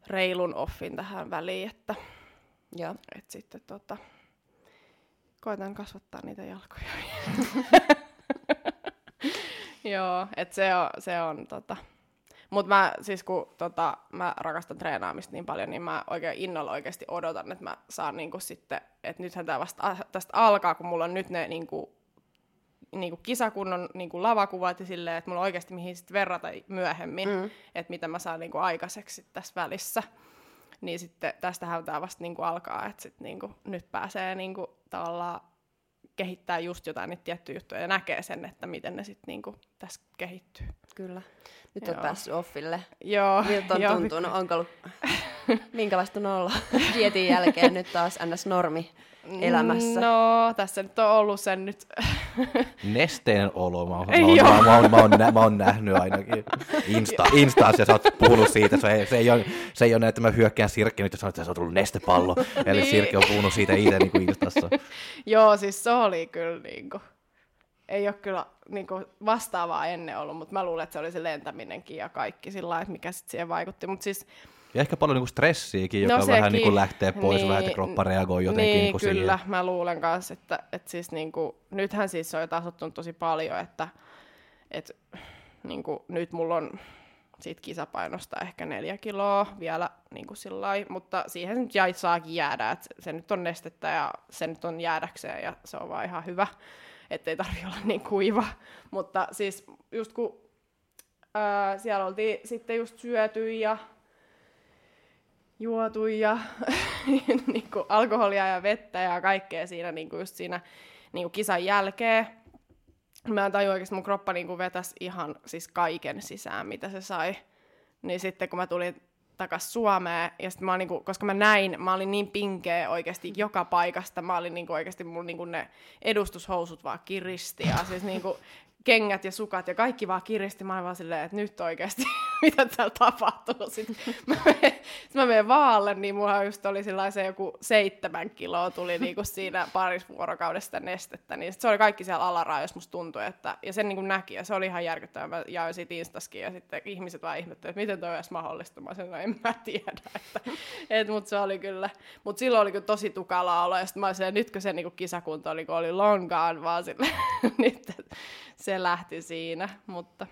reilun offin tähän väliin, että, Joo. että sitten tota, koitan kasvattaa niitä jalkoja. Joo, että se on, se on tota. Mutta mä siis kun tota, mä rakastan treenaamista niin paljon, niin mä oikein innolla oikeasti odotan, että mä saan niinku sitten, että nythän tämä vasta tästä alkaa, kun mulla on nyt ne niinku, niinku kisakunnon niinku lavakuvat ja silleen, että mulla on oikeasti mihin sitten verrata myöhemmin, mm. että mitä mä saan niinku aikaiseksi tässä välissä. Niin sitten tästähän tämä vasta niinku alkaa, että sit niinku, nyt pääsee niinku tavallaan kehittää just jotain niitä tiettyjä juttuja ja näkee sen, että miten ne sitten niinku tässä kehittyy. Kyllä. Nyt Joo. on päässyt offille. Joo. Miltä on tuntunut? Onko ollut, minkälaista on olla dietin jälkeen nyt taas ns. normi elämässä? No, tässä nyt on ollut sen nyt... Nesteen olo, mä oon, mä oon, mä oon, mä oon, mä oon nähnyt ainakin Insta, Instassa, ja sä oot puhunut siitä, se ei, se ei ole, se ei ole näin, että mä hyökkään Sirkki nyt, ja sanoit, että se on tullut nestepallo, eli niin. Sirkki on puhunut siitä itse niin kuin Instassa. Joo, siis se oli kyllä niin kuin, ei ole kyllä niin kuin vastaavaa ennen ollut, mutta mä luulen, että se oli se lentäminenkin ja kaikki sillä lailla, mikä sitten siihen vaikutti, mutta siis ja ehkä paljon niinku stressiäkin, joka no vähän niinku lähtee pois, niin, vähän, että kroppa reagoi jotenkin niin, niinku kyllä, mä luulen kanssa, että, että siis niinku, nythän siis on jo tasottunut tosi paljon, että, että niinku, nyt mulla on siitä kisapainosta ehkä neljä kiloa vielä niin kuin sillai, mutta siihen nyt jäi, saakin jäädä, että se, se nyt on nestettä ja se nyt on jäädäkseen ja se on vaan ihan hyvä, ettei tarvi olla niin kuiva. Mutta siis just kun ää, siellä oltiin sitten just syöty ja juotu ja niin kuin alkoholia ja vettä ja kaikkea siinä, niin kuin just siinä niin kuin kisan jälkeen. Mä tajuin oikeasti, mun kroppa niin kuin vetäisi ihan siis kaiken sisään, mitä se sai. Niin sitten kun mä tulin takas Suomeen, ja sitten mä niinku, koska mä näin, mä olin niin pinkeä oikeasti joka paikasta, mä olin niinku oikeasti, mun niinku ne edustushousut vaan kiristi, ja siis niinku kengät ja sukat ja kaikki vaan kiristi, mä olin vaan silleen, että nyt oikeasti mitä täällä tapahtuu. Sitten mä menen, vaalle, niin mulla just oli se joku seitsemän kiloa tuli niinku siinä parissa vuorokaudesta nestettä, niin sit se oli kaikki siellä alaraajassa, musta tuntui, että, ja sen niinku näki, ja se oli ihan järkyttävää. Mä jaoin siitä Instaskin, ja sitten ihmiset vaan ihmettelivät, että miten toi olisi mahdollista. Mä sanoin, no en mä tiedä, että, et, mutta se oli kyllä, mutta silloin oli kyllä tosi tukalaa olo, ja sitten mä olisin, nytkö se niinku kisakunto oli, kun oli longaan, vaan sille, nyt se lähti siinä, mutta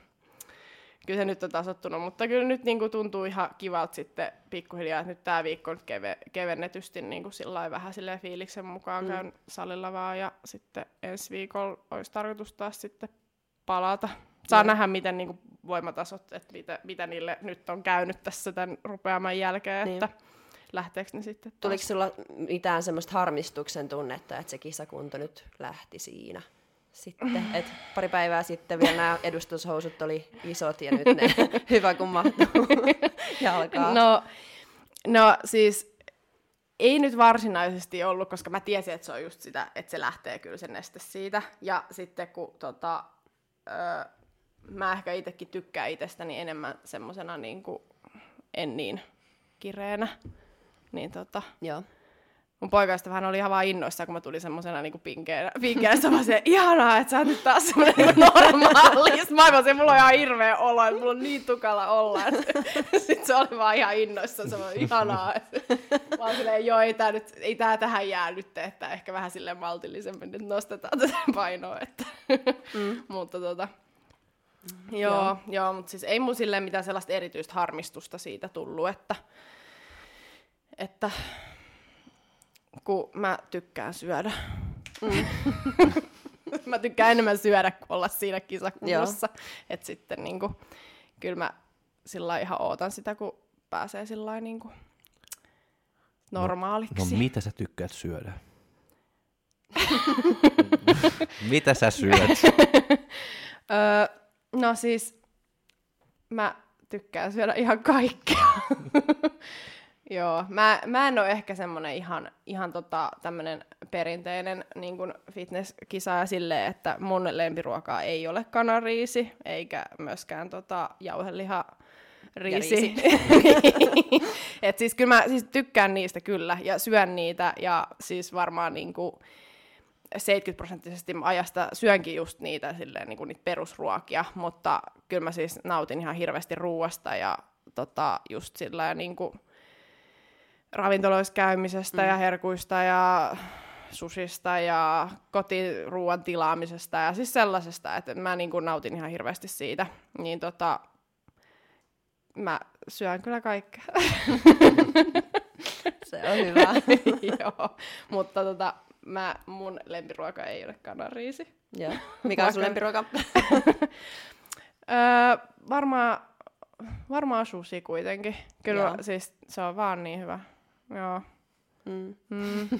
kyllä se nyt on tasottunut, mutta kyllä nyt niin kuin, tuntuu ihan kivalta sitten pikkuhiljaa, että nyt tämä viikko nyt keve, kevennetysti niin kuin sillä vähän sille fiiliksen mukaan mm. käyn salilla vaan ja sitten ensi viikolla olisi tarkoitus taas sitten palata. Saa mm. nähdä, miten niin kuin, voimatasot, että mitä, mitä niille nyt on käynyt tässä tämän rupeaman jälkeen, niin. että lähteekö ne sitten taas. Tuliko sulla mitään semmoista harmistuksen tunnetta, että se kisakunto nyt lähti siinä? Sitten. Et pari päivää sitten vielä nämä edustushousut oli isot ja nyt ne hyvä kun mahtuu jalkaa. No, no siis ei nyt varsinaisesti ollut, koska mä tiesin, että se on just sitä, että se lähtee kyllä se neste siitä. Ja sitten kun tota, öö, mä ehkä itsekin tykkään itsestäni enemmän semmosena niin kuin, en niin kireänä, niin tota, Joo mun poikaista vähän oli ihan vaan innoissa, kun mä tulin semmosena niinku pinkeänä, pinkeänä mä se, ihanaa, että sä oot nyt taas semmonen niinku normaali. Sitten mä aivan mulla on ihan hirveä olo, että mulla on niin tukala olla. Sitten se oli vaan ihan innoissa, se oli ihanaa. Mä oon silleen, joo, ei tää, nyt, ei tää tähän jää nyt, että ehkä vähän silleen maltillisemmin nyt nostetaan tätä painoa. Että. Mm. mutta tota, Joo, joo, joo mutta siis ei mun silleen mitään sellaista erityistä harmistusta siitä tullut, että, että kun mä tykkään syödä. Mm. mä tykkään enemmän syödä kuin olla siinä kisakunnossa. Että sitten niinku, kyllä mä sillä ihan ootan sitä, kun pääsee sillä niinku normaaliksi. No, no mitä sä tykkäät syödä? mitä sä syöt? öö, no siis mä tykkään syödä ihan kaikkea. Joo, mä, mä en ole ehkä semmoinen ihan, ihan tota, tämmöinen perinteinen niin fitnesskisaaja silleen, että mun lempiruokaa ei ole kanariisi, eikä myöskään tota, jauheliha riisi. Et siis kyllä mä siis tykkään niistä kyllä ja syön niitä ja siis varmaan niin kuin 70 prosenttisesti ajasta syönkin just niitä, silleen, niin kuin niitä perusruokia, mutta kyllä mä siis nautin ihan hirveästi ruuasta ja tota, just sillä niin kuin, ravintoloissa käymisestä mm. ja herkuista ja susista ja kotiruuan tilaamisesta ja siis sellaisesta, että mä niin kuin nautin ihan hirveästi siitä. Niin tota, mä syön kyllä kaikkea. Se on hyvä. Joo, mutta tota, mä, mun lempiruoka ei ole kanariisi. Joo. Mikä on sun lempiruoka? öö, varmaan varmaan susi kuitenkin. Kyllä Joo. siis se on vaan niin hyvä. Joo. Mm. Mm.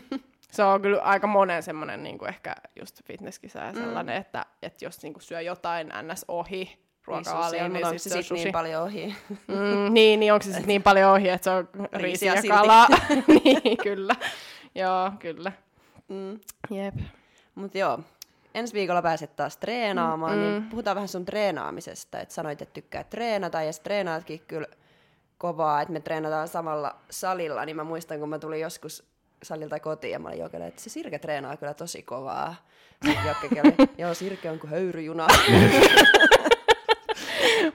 se on kyllä aika monen semmoinen niin kuin ehkä just fitnesskisa ja mm. sellainen, mm. että, että jos niin kuin syö jotain ns. ohi ruoka-alio, niin, niin onko se sitten niin paljon ohi? mm, niin, niin onko se sitten niin paljon ohi, että se on riisi ja kalaa. niin, kyllä. Joo, kyllä. Mm. Jep. Mutta joo, ensi viikolla pääset taas treenaamaan, niin mm. niin puhutaan vähän sun treenaamisesta. Että sanoit, että tykkää treenata ja treenaatkin kyllä kovaa, että me treenataan samalla salilla, niin mä muistan, kun mä tulin joskus salilta kotiin ja mä olin jokelle, että se Sirke treenaa kyllä tosi kovaa. Sitten oli, joo, Sirke on kuin höyryjuna.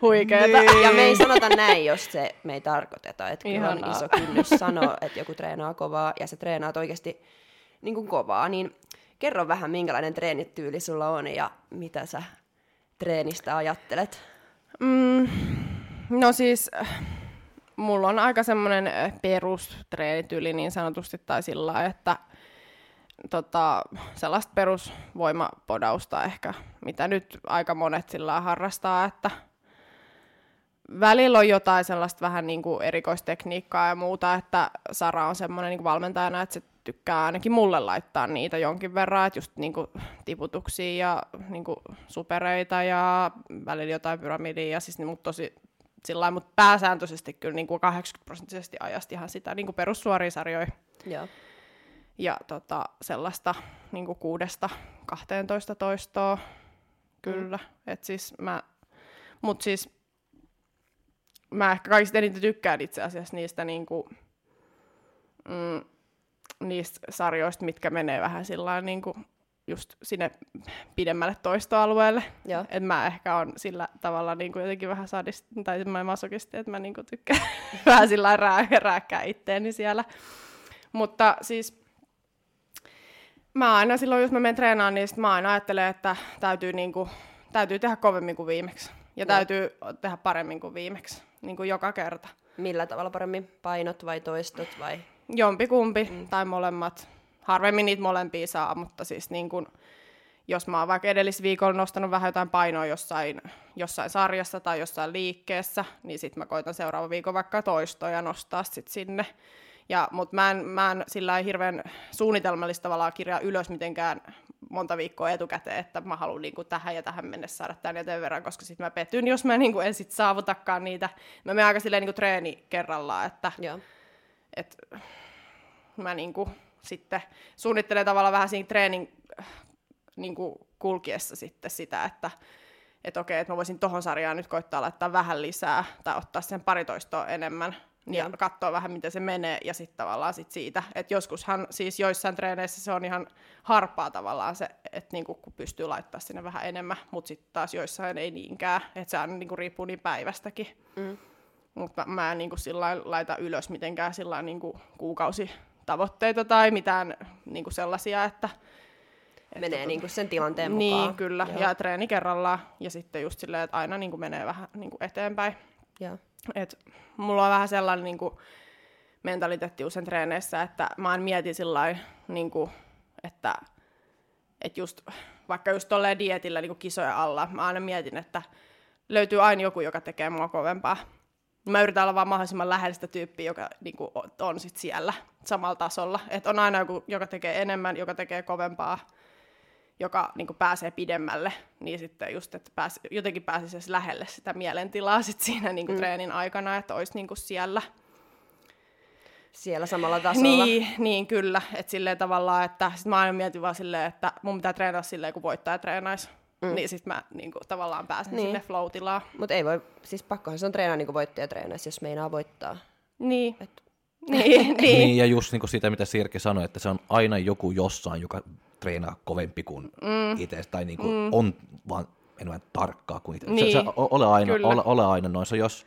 Huikeeta. Niin. Ja me ei sanota näin, jos se me ei tarkoiteta. Että kyllä on iso kynnys sanoa, että joku treenaa kovaa ja se treenaa oikeasti niin kuin kovaa. Niin kerro vähän, minkälainen treenityyli sulla on ja mitä sä treenistä ajattelet? Mm, no siis mulla on aika semmoinen eh, perustreenityyli niin sanotusti tai sillä että tota, sellaista perusvoimapodausta ehkä, mitä nyt aika monet sillä harrastaa, että välillä on jotain sellaista vähän niin kuin erikoistekniikkaa ja muuta, että Sara on semmoinen niin valmentajana, että se tykkää ainakin mulle laittaa niitä jonkin verran, että just niin kuin tiputuksia ja niin kuin supereita ja välillä jotain pyramidia ja siis niin, mutta tosi sillä mutta pääsääntöisesti kyllä niin kuin 80 prosenttisesti ajasti ihan sitä niin kuin perussuoria sarjoja. Joo. Ja tota, sellaista niin kuin kuudesta 12 toistoa, kyllä. Mm. Et siis mä, mut siis mä ehkä kaikista eniten tykkään itse asiassa niistä, niin kuin, mm, niistä sarjoista, mitkä menee vähän sillä niin kuin just sinne pidemmälle toistoalueelle. Joo. Et mä ehkä on sillä tavalla niin kuin jotenkin vähän sadist, tai mä masokisti, että mä niin kuin tykkään vähän sillä rää, rääkkää itteeni siellä. Mutta siis mä aina silloin, jos mä menen treenaamaan, niin mä aina ajattelen, että täytyy, niin kuin, täytyy tehdä kovemmin kuin viimeksi. Ja Joo. täytyy tehdä paremmin kuin viimeksi, niin kuin joka kerta. Millä tavalla paremmin? Painot vai toistot vai? Jompi kumpi mm. tai molemmat. Harvemmin niitä molempia saa, mutta siis niin kun, jos mä oon vaikka edellisviikolla nostanut vähän jotain painoa jossain, jossain sarjassa tai jossain liikkeessä, niin sitten mä koitan seuraava viikon vaikka toistoja nostaa sit sinne. Ja, mutta mä en, mä en sillä hirveän suunnitelmallista tavallaan kirjaa ylös mitenkään monta viikkoa etukäteen, että mä haluan niinku tähän ja tähän mennessä saada tämän ja tämän verran, koska sitten mä petyn, jos mä niinku en sit saavutakaan niitä. Mä menen aika silleen niinku treeni kerrallaan, että Joo. et mä niinku sitten suunnittelen tavallaan vähän siinä treenin äh, niinku kulkiessa sitten sitä, että et okei, että mä voisin tohon sarjaan nyt koittaa laittaa vähän lisää tai ottaa sen paritoistoa enemmän niin ja katsoa vähän, miten se menee, ja sitten tavallaan sit siitä, että joskushan siis joissain treeneissä se on ihan harpaa tavallaan se, että niinku, kun pystyy laittaa sinne vähän enemmän, mutta sitten taas joissain ei niinkään, että se aina niinku riippuu niin päivästäkin. Mm. Mutta mä en niinku sillä laita ylös mitenkään sillä niinku kuukausitavoitteita tai mitään niinku sellaisia, että... Menee tota- niinku sen tilanteen Niin, mukaan. kyllä. Joo. Ja treeni kerrallaan. Ja sitten just silleen, että aina niinku menee vähän niinku eteenpäin. Joo. Et mulla on vähän sellainen niinku mentaliteetti usein treeneissä, että mä aina mietin sillä lailla, niinku, että, että just, vaikka just tolleen dietillä niinku kisojen alla, mä aina mietin, että löytyy aina joku, joka tekee mua kovempaa. Mä yritän olla vaan mahdollisimman lähellä sitä tyyppiä, joka niinku, o- on sit siellä samalla tasolla. Et on aina joku, joka tekee enemmän, joka tekee kovempaa, joka niin kuin pääsee pidemmälle, niin sitten just, että pääs, jotenkin pääsisi edes lähelle sitä mielentilaa sit siinä niin kuin mm. treenin aikana, että olisi niin kuin siellä. Siellä samalla tasolla. Niin, niin, kyllä. Että silleen tavallaan, että sit mä aina mietin vaan silleen, että mun pitää treenata silleen, kun voittaja treenaisi. Mm. Niin sitten mä niin kuin, tavallaan pääsen Niin. sinne flow-tilaan. Mutta ei voi, siis pakkohan se on treenaa niin kuin voittaja treenaisi, jos meinaa voittaa. Niin. Et, niin, niin. Niin, ja just niin kuin sitä, mitä Sirki sanoi, että se on aina joku jossain, joka treenaa kovempi kuin mm. itse, tai niin kuin mm. on vaan enemmän tarkkaa kuin itse. Niin, Se, se, ole, aina, kyllä. ole, ole aina noin. Se, jos,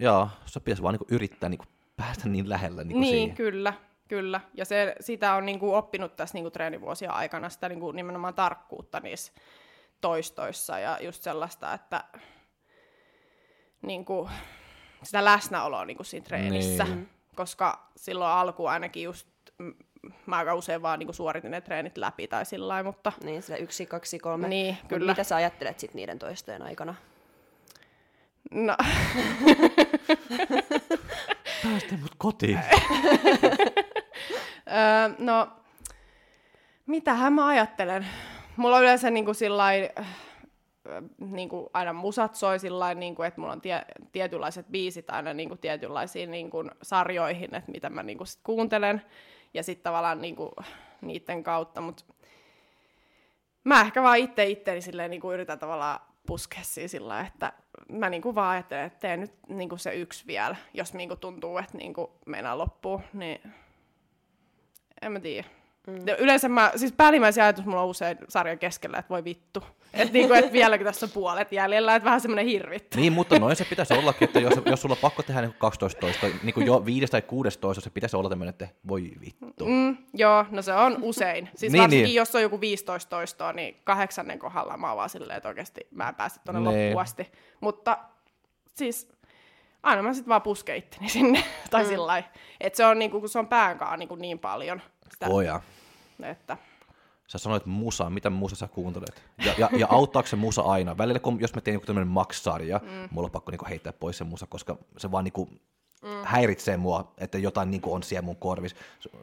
jaa, se pitäisi vaan niin kuin yrittää niin kuin päästä niin lähellä niin kuin Niin, siihen. kyllä, kyllä. Ja se, sitä on niinku oppinut tässä niinku treenivuosia aikana, sitä niinku nimenomaan tarkkuutta niissä toistoissa ja just sellaista, että niinku, sitä läsnäoloa niinku siinä treenissä. Niin. Niin. Koska silloin alkuun ainakin just, mä aika usein vaan niinku suoritin ne treenit läpi tai sillä lailla, mutta niin, sillä yksi, kaksi, kolme. Niin, Mut kyllä. Mitä sä ajattelet sit niiden toistojen aikana? no, Päästä mut kotiin. Öö, no, mitähän mä ajattelen? Mulla on yleensä niinku sillai, niinku aina musat soi sillai, niinku, että mulla on tie, tietynlaiset biisit aina niinku tietynlaisiin niinku sarjoihin, että mitä mä niinku sit kuuntelen. Ja sitten tavallaan niinku niiden kautta, mutta mä ehkä vaan itse itteeni silleen niinku yritän tavallaan puskea siinä sillä että mä niinku vaan ajattelen, että teen nyt niinku se yksi vielä, jos niinku tuntuu, että niinku meinaa loppuu, niin en mä tiedä. Mm. Yleensä mä, siis päällimmäisiä ajatus mulla on usein sarjan keskellä, että voi vittu. Että niinku, et vieläkin tässä on puolet jäljellä, että vähän semmoinen hirvittä. Niin, mutta noin se pitäisi ollakin, että jos, jos sulla on pakko tehdä niin 12 toista, niin kuin jo 5 tai 16, se pitäisi olla tämmöinen, että voi vittu. Mm, joo, no se on usein. Siis Niin, varsinkin niin. jos on joku 15 toistoa, niin kahdeksannen kohdalla mä oon vaan silleen, että oikeasti mä en pääse tuonne Niin. loppuun asti. Mutta siis aina mä sitten vaan pusken itteni sinne. tai mm. sillä lailla. Että se on niinku, kun se on päänkaan niinku niin paljon. Sitä, Oja. että, Sä sanoit musa, mitä musa sä kuuntelet? Ja, ja, ja auttaako se musa aina? Välillä, kun, jos mä teen joku tämmöinen Max-sarja, mm. mulla on pakko niinku heittää pois se musa, koska se vaan niinku mm. häiritsee mua, että jotain niinku on siellä mun korvis.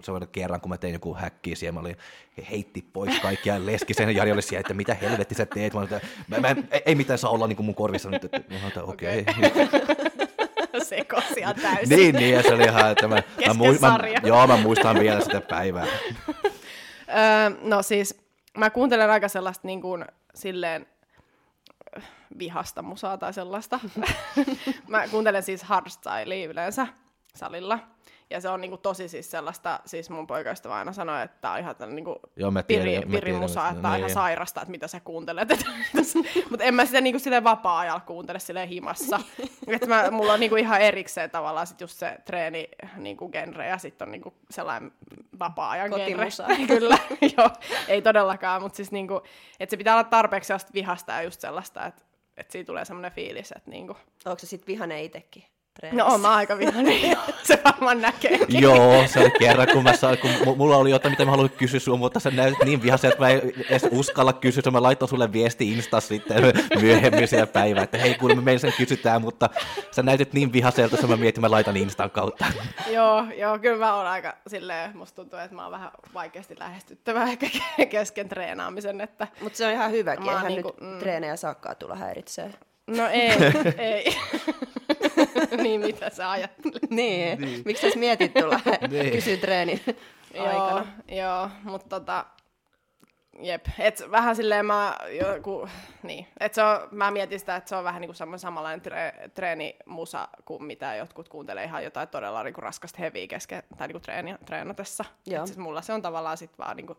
Se, oli kerran, kun mä tein joku häkkiä siellä, mä olin, he heitti pois kaikkia Leskisen Jari oli siellä, että mitä helvetti sä teet? Mä, olin, että, mä, mä en, ei, mitään saa olla niinku mun korvissa nyt, että okei. Okay. sekosia täysin. niin, niin, ja se oli ihan, että mä, mä, Kesken mui, mä, joo, mä muistan vielä sitä päivää. Öö, no siis, mä kuuntelen aika sellaista niin kuin, silleen, vihasta musaa tai sellaista. mä kuuntelen siis hardstylea yleensä salilla. Ja se on niinku tosi siis sellaista, siis mun poikaista aina sanoi, että tää on ihan tällainen niinku Joo, mä piri, tiedän, mä piri tiedän, musa, että tää on ihan niin. sairasta, että mitä sä kuuntelet. Mutta en mä sitä niinku silleen vapaa-ajalla kuuntele silleen himassa. että mä, mulla on niinku ihan erikseen tavallaan sit just se treeni niinku genre ja sitten on niinku sellainen vapaa-ajan genre. Kyllä, joo, ei todellakaan, mutta siis niinku, että se pitää olla tarpeeksi sellaista vihasta ja just sellaista, että että siitä tulee semmoinen fiilis, että niinku... Onko se sitten vihanen itsekin? No on mä aika vihainen, se varmaan näkeekin. Joo, se oli kerran, kun, mä saan, kun mu- mulla oli jotain, mitä mä haluan kysyä sun, mutta sä näytit niin vihaisen, että mä en edes uskalla kysyä, mä laitoin sulle viesti Insta sitten myöhemmin siellä päivää, että hei kuule, me meidän sen kysytään, mutta sä näytit niin vihaiselta, että mä mietin, että mä laitan Instan kautta. joo, joo, kyllä mä oon aika silleen, musta tuntuu, että mä oon vähän vaikeasti lähestyttävä ehkä kesken treenaamisen, että Mutta se on ihan hyväkin, eihän niinku, nyt mm. treenejä saakkaa tulla häiritsee. no ei, ei. niin mitä sä ajattelet? niin, niin. miksi sä mietit tulla Niin. kysyä treenin Joo, aikana? joo, mutta tota, jep, et vähän silleen mä joku, niin, et se on, mä mietin sitä, että se on vähän niinku semmoinen samanlainen tre, treenimusa kuin mitä jotkut kuuntelee ihan jotain todella niinku raskasta heviä kesken, tai niinku treeni, treenatessa. Joo. Et siis mulla se on tavallaan sit vaan niinku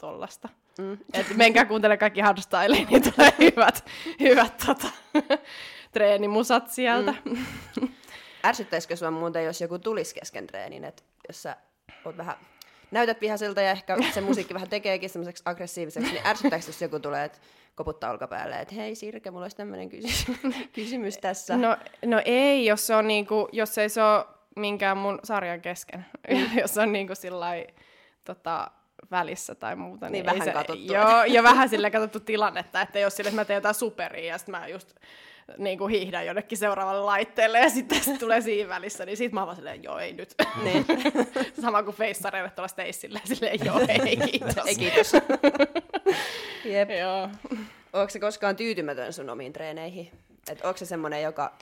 tollasta. Mm. Et menkää kuuntele kaikki hardstyle, niin tulee hyvät, hyvät tota, treenimusat sieltä. Mm. Ärsyttäisikö sua muuten, jos joku tulisi kesken treenin, että jos sä oot vähän, näytät vihaiselta ja ehkä se musiikki vähän tekeekin semmoiseksi aggressiiviseksi, niin ärsyttääkö jos joku tulee, että koputtaa olkapäälle, että hei Sirke, mulla olisi tämmöinen kysymys, kysymys tässä. No, no ei, jos, se on niinku, jos ei se ole minkään mun sarjan kesken. jos se on niinku sillai, tota, välissä tai muuta. Niin, ei vähän se, katsottu. Joo, ja vähän sille katsottu tilannetta, että jos sille, että mä teen jotain superia ja sitten mä just niin kuin hiihdän jonnekin seuraavalle laitteelle ja sitten sit tulee siinä välissä, niin sit mä oon vaan silleen, joo, ei nyt. Niin. Sama kuin feissareille tuolla Stacelle, silleen, joo, ei kiitos. Ei kiitos. Jep. joo. Onko se koskaan tyytymätön sun omiin treeneihin? Et onko se semmoinen, joka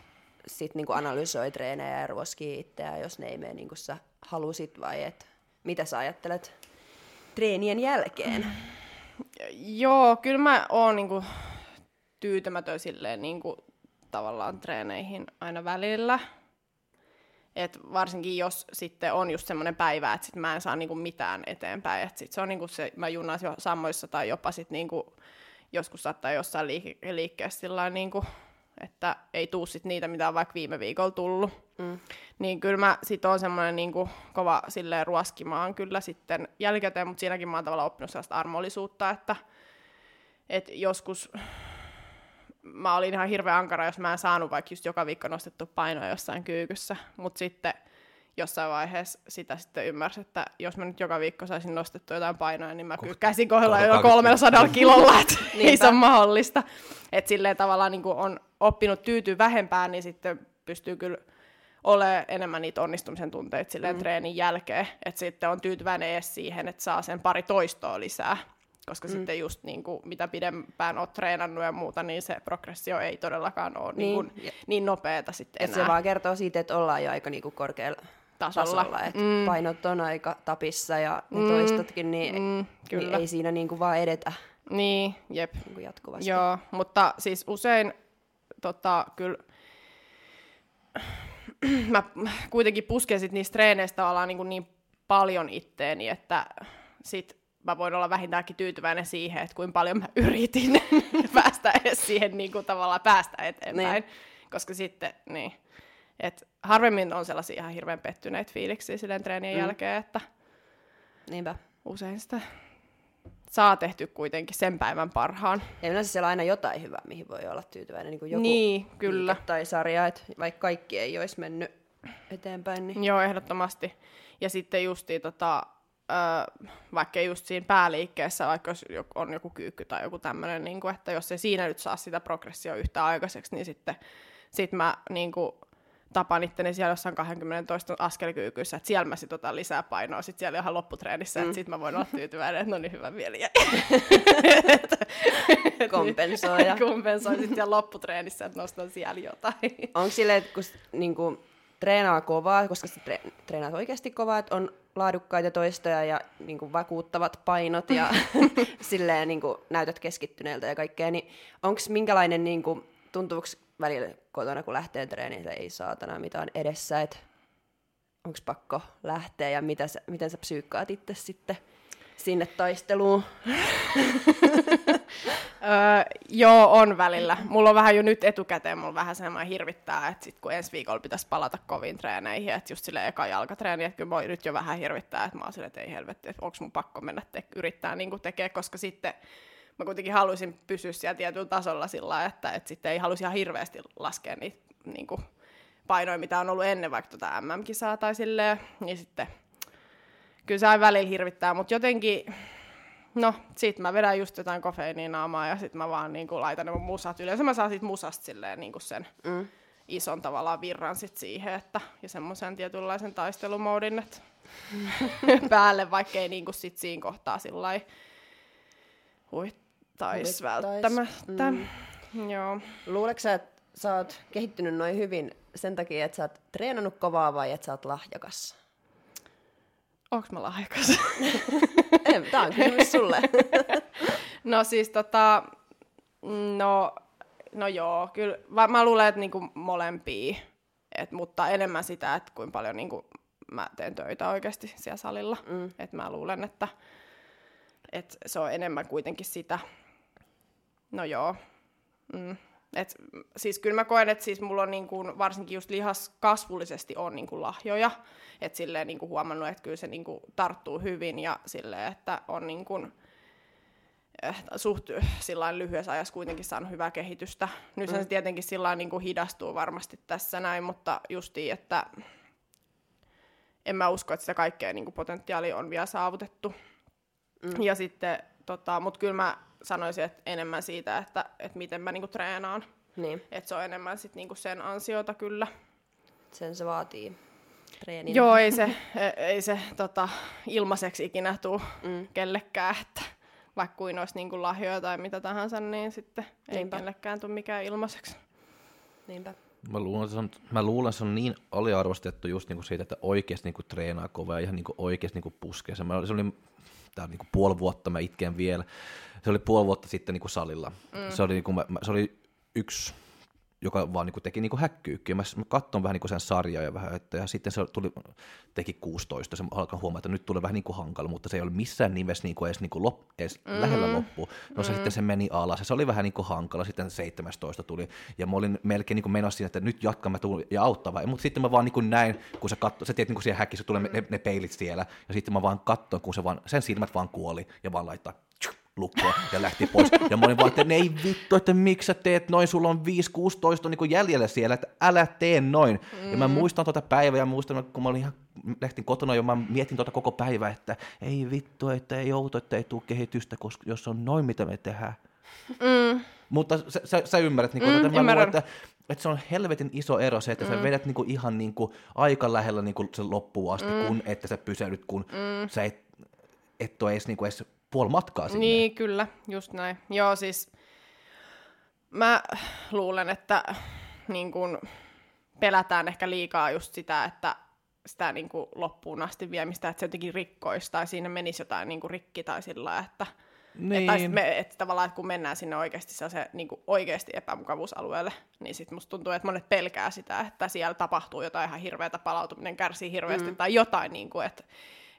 sit niinku analysoi treenejä ja ruoskii itseään, jos ne ei mene niin kuin sä halusit vai et? Mitä sä ajattelet treenien jälkeen? Joo, kyllä mä oon niinku tyytymätön silleen niinku tavallaan treeneihin aina välillä. Et varsinkin jos sitten on just semmoinen päivä, että sit mä en saa niinku mitään eteenpäin. Et sit se on niinku se, mä junnas jo samoissa tai jopa sit niinku, joskus saattaa jossain liike- liikkeessä sillä niinku, että ei tuu sit niitä, mitä on vaikka viime viikolla tullut. Mm. Niin kyllä mä sit on semmoinen niinku kova silleen ruoskimaan kyllä sitten jälkikäteen, mutta siinäkin mä oon tavallaan oppinut sellaista armollisuutta, että et joskus mä olin ihan hirveän ankara, jos mä en saanut vaikka just joka viikko nostettu painoa jossain kyykyssä, mutta sitten jossain vaiheessa sitä sitten ymmärsi, että jos mä nyt joka viikko saisin nostettua jotain painoa, niin mä kyykkäisin kohdella jo 300 kilolla, että ei se ole mahdollista. Että silleen tavallaan niin on oppinut tyytyä vähempään, niin sitten pystyy kyllä ole enemmän niitä onnistumisen tunteita silleen mm. treenin jälkeen, että sitten on tyytyväinen edes siihen, että saa sen pari toistoa lisää, koska mm. sitten just niin kuin, mitä pidempään oot treenannut ja muuta, niin se progressio ei todellakaan ole niin, Niin. niin, kuin, niin nopeata sitten Et enää se vaan kertoo siitä, että ollaan jo aika niinku korkealla tasolla. tasolla, että Mm. painot on aika tapissa ja ne Mm. toistotkin, niin, Mm, niin kyllä. ei siinä niinku vaan edetä Niin, jep. niinku jatkuvasti. Joo, mutta siis usein tota, kyllä mä kuitenkin pusken sit niistä treeneistä tavallaan niin, niin paljon itteeni, että sit mä voin olla vähintäänkin tyytyväinen siihen, että kuinka paljon mä yritin päästä edes siihen niin kuin tavallaan päästä eteenpäin. Niin. Koska sitten, niin, et harvemmin on sellaisia ihan hirveän pettyneitä fiiliksiä silleen treenien mm. jälkeen, että Niinpä. usein sitä saa tehty kuitenkin sen päivän parhaan. Ja yleensä siellä on aina jotain hyvää, mihin voi olla tyytyväinen. Niin kuin joku Niin, kyllä. tai sarja, että vaikka kaikki ei olisi mennyt eteenpäin, niin Joo, ehdottomasti. Ja sitten justiin tota, vaikka just siinä pääliikkeessä, vaikka jos on joku kyykky tai joku tämmöinen, niin kuin, että jos ei siinä nyt saa sitä progressio yhtä aikaiseksi, niin sitten sit mä niin kuin, tapan itteni siellä jossain 20 toista askelkyykyssä, että siellä mä sit otan lisää painoa, sitten siellä ihan lopputreenissä, mm. että sit mä voin olla tyytyväinen, että no niin hyvä mieli jäi. kompensoida. Kompensoi sitten siellä lopputreenissä, että nostan siellä jotain. Onko silleen, että kun niinku, treenaa kovaa, koska sä tre- treenaat oikeasti kovaa, että on laadukkaita toistoja ja niin kuin vakuuttavat painot ja silleen niin kuin näytät keskittyneeltä ja kaikkea, niin onko minkälainen, niin kuin, tuntuuko välillä kotona, kun lähtee treeniin, että ei saatana mitään edessä, että onko pakko lähteä ja mitä sä, miten sä psyykkaat itse sitten sinne taisteluun? Öö, joo, on välillä. Mulla on vähän jo nyt etukäteen, mulla vähän semmoinen hirvittää, että sit kun ensi viikolla pitäisi palata koviin treeneihin, että just sille eka jalkatreeni, että kyllä nyt jo vähän hirvittää, että mä oon silleen, että ei helvetti, että onko mun pakko mennä te- yrittää niin tekee, koska sitten mä kuitenkin haluaisin pysyä siellä tietyllä tasolla sillä että, että sitten ei halusi ihan hirveästi laskea niitä niin kuin, painoja, mitä on ollut ennen vaikka tuota MM-kisaa tai silleen, niin sitten kyllä se aina välillä hirvittää, mutta jotenkin No, sit mä vedän just jotain kofeiininaamaa ja sit mä vaan niinku laitan ne mun musat. Yleensä mä saan sit musasta silleen niinku sen mm. ison tavallaan virran sit siihen, että, ja semmoisen tietynlaisen taistelumoodin, että päälle, vaikka ei niinku sit siinä kohtaa sillä huittais välttämättä. Mm. Joo. Luuleeko sä, että sä oot kehittynyt noin hyvin sen takia, että sä oot treenannut kovaa vai että sä oot lahjakas? Onks mä lahjakas? Tämä on kysymys sulle. no siis tota, no, no joo, kyllä mä, mä luulen, että niinku molempia, et, mutta enemmän sitä, että kuinka paljon niinku mä teen töitä oikeasti siellä salilla. Mm. Et mä luulen, että et se on enemmän kuitenkin sitä. No joo. Mm. Et, siis kyllä mä koen, että siis mulla on niin kuin, varsinkin just lihas kasvullisesti on niin kuin lahjoja, että silleen niin kuin huomannut, että kyllä se niin kuin tarttuu hyvin ja silleen, että on niin kuin, eh, suht sillain lyhyessä ajassa kuitenkin saanut hyvää kehitystä. Nyt mm. se tietenkin sillain niin kuin hidastuu varmasti tässä näin, mutta justiin, että en mä usko, että sitä kaikkea niin kuin potentiaalia on vielä saavutettu. Mm. Ja sitten, tota, mutta kyllä mä sanoisin, että enemmän siitä, että, että miten mä niinku treenaan. Niin. Että se on enemmän sit niinku sen ansiota kyllä. Sen se vaatii treenin. Joo, ei se, e, ei se tota, ilmaiseksi ikinä tule mm. kellekään, että vaikka kuin olisi niinku lahjoja tai mitä tahansa, niin sitten Niinpä. ei kellekään tule mikään ilmaiseksi. Niinpä. Mä luulen, se on, mä luulen, se on niin aliarvostettu just niinku siitä, että oikeasti niinku treenaa kovaa ja ihan niinku oikeasti niinku puskee. Se, oli, se oli tää niinku puoli vuotta, mä itken vielä se oli puoli vuotta sitten niin kuin salilla. Mm. Se, oli, niin kuin, mä, se oli yksi joka vaan niin kuin teki niin häkkyykkiä. Mä, mä katson vähän niin kuin sen sarjaa ja vähän, että ja sitten se tuli, teki 16, se alkaa huomata, että nyt tulee vähän niin kuin hankala, mutta se ei ole missään nimessä niin kuin edes, niin kuin lop, edes mm. lähellä loppuun. No se mm. sitten se meni alas ja se oli vähän niin kuin hankala, sitten 17 tuli ja mä olin melkein niin kuin menossa siinä, että nyt jatkamme ja auttava. Mutta sitten mä vaan niin kuin näin, kun se katsoi, se tiedät niin kuin siellä häkissä tulee ne, ne, peilit siellä ja sitten mä vaan katsoin, kun se vaan, sen silmät vaan kuoli ja vaan laittaa lukkoa ja lähti pois. Ja mä olin vaan, että ei vittu, että miksi sä teet noin, sulla on 5-16 niin jäljellä siellä, että älä tee noin. Mm. Ja mä mm. muistan tuota päivää ja muistan, kun mä olin ihan, lähtin kotona ja mä mietin tuota koko päivää, että ei vittu, että ei outo, että ei tule kehitystä, koska jos on noin, mitä me tehdään. Mm. Mutta sä, sä, sä ymmärrät, niin kuin, mm, että, luulen, että, että se on helvetin iso ero se, että mm. sä vedät niin kuin, ihan niin kuin, aika lähellä niin kuin, se loppuun asti, mm. kun että sä pysähdyt, kun mm. sä et, et ole edes, niin kuin, edes puoli matkaa sinne. Niin, kyllä, just näin. Joo, siis mä luulen, että niin kun, pelätään ehkä liikaa just sitä, että sitä niin kuin loppuun asti viemistä, että se jotenkin rikkoisi tai siinä menisi jotain niin kuin rikki tai sillä että niin. että, me, että tavallaan, että kun mennään sinne oikeasti se niin kuin oikeasti epämukavuusalueelle, niin sitten musta tuntuu, että monet pelkää sitä, että siellä tapahtuu jotain ihan hirveätä, palautuminen kärsii hirveästi mm. tai jotain, niin kuin, että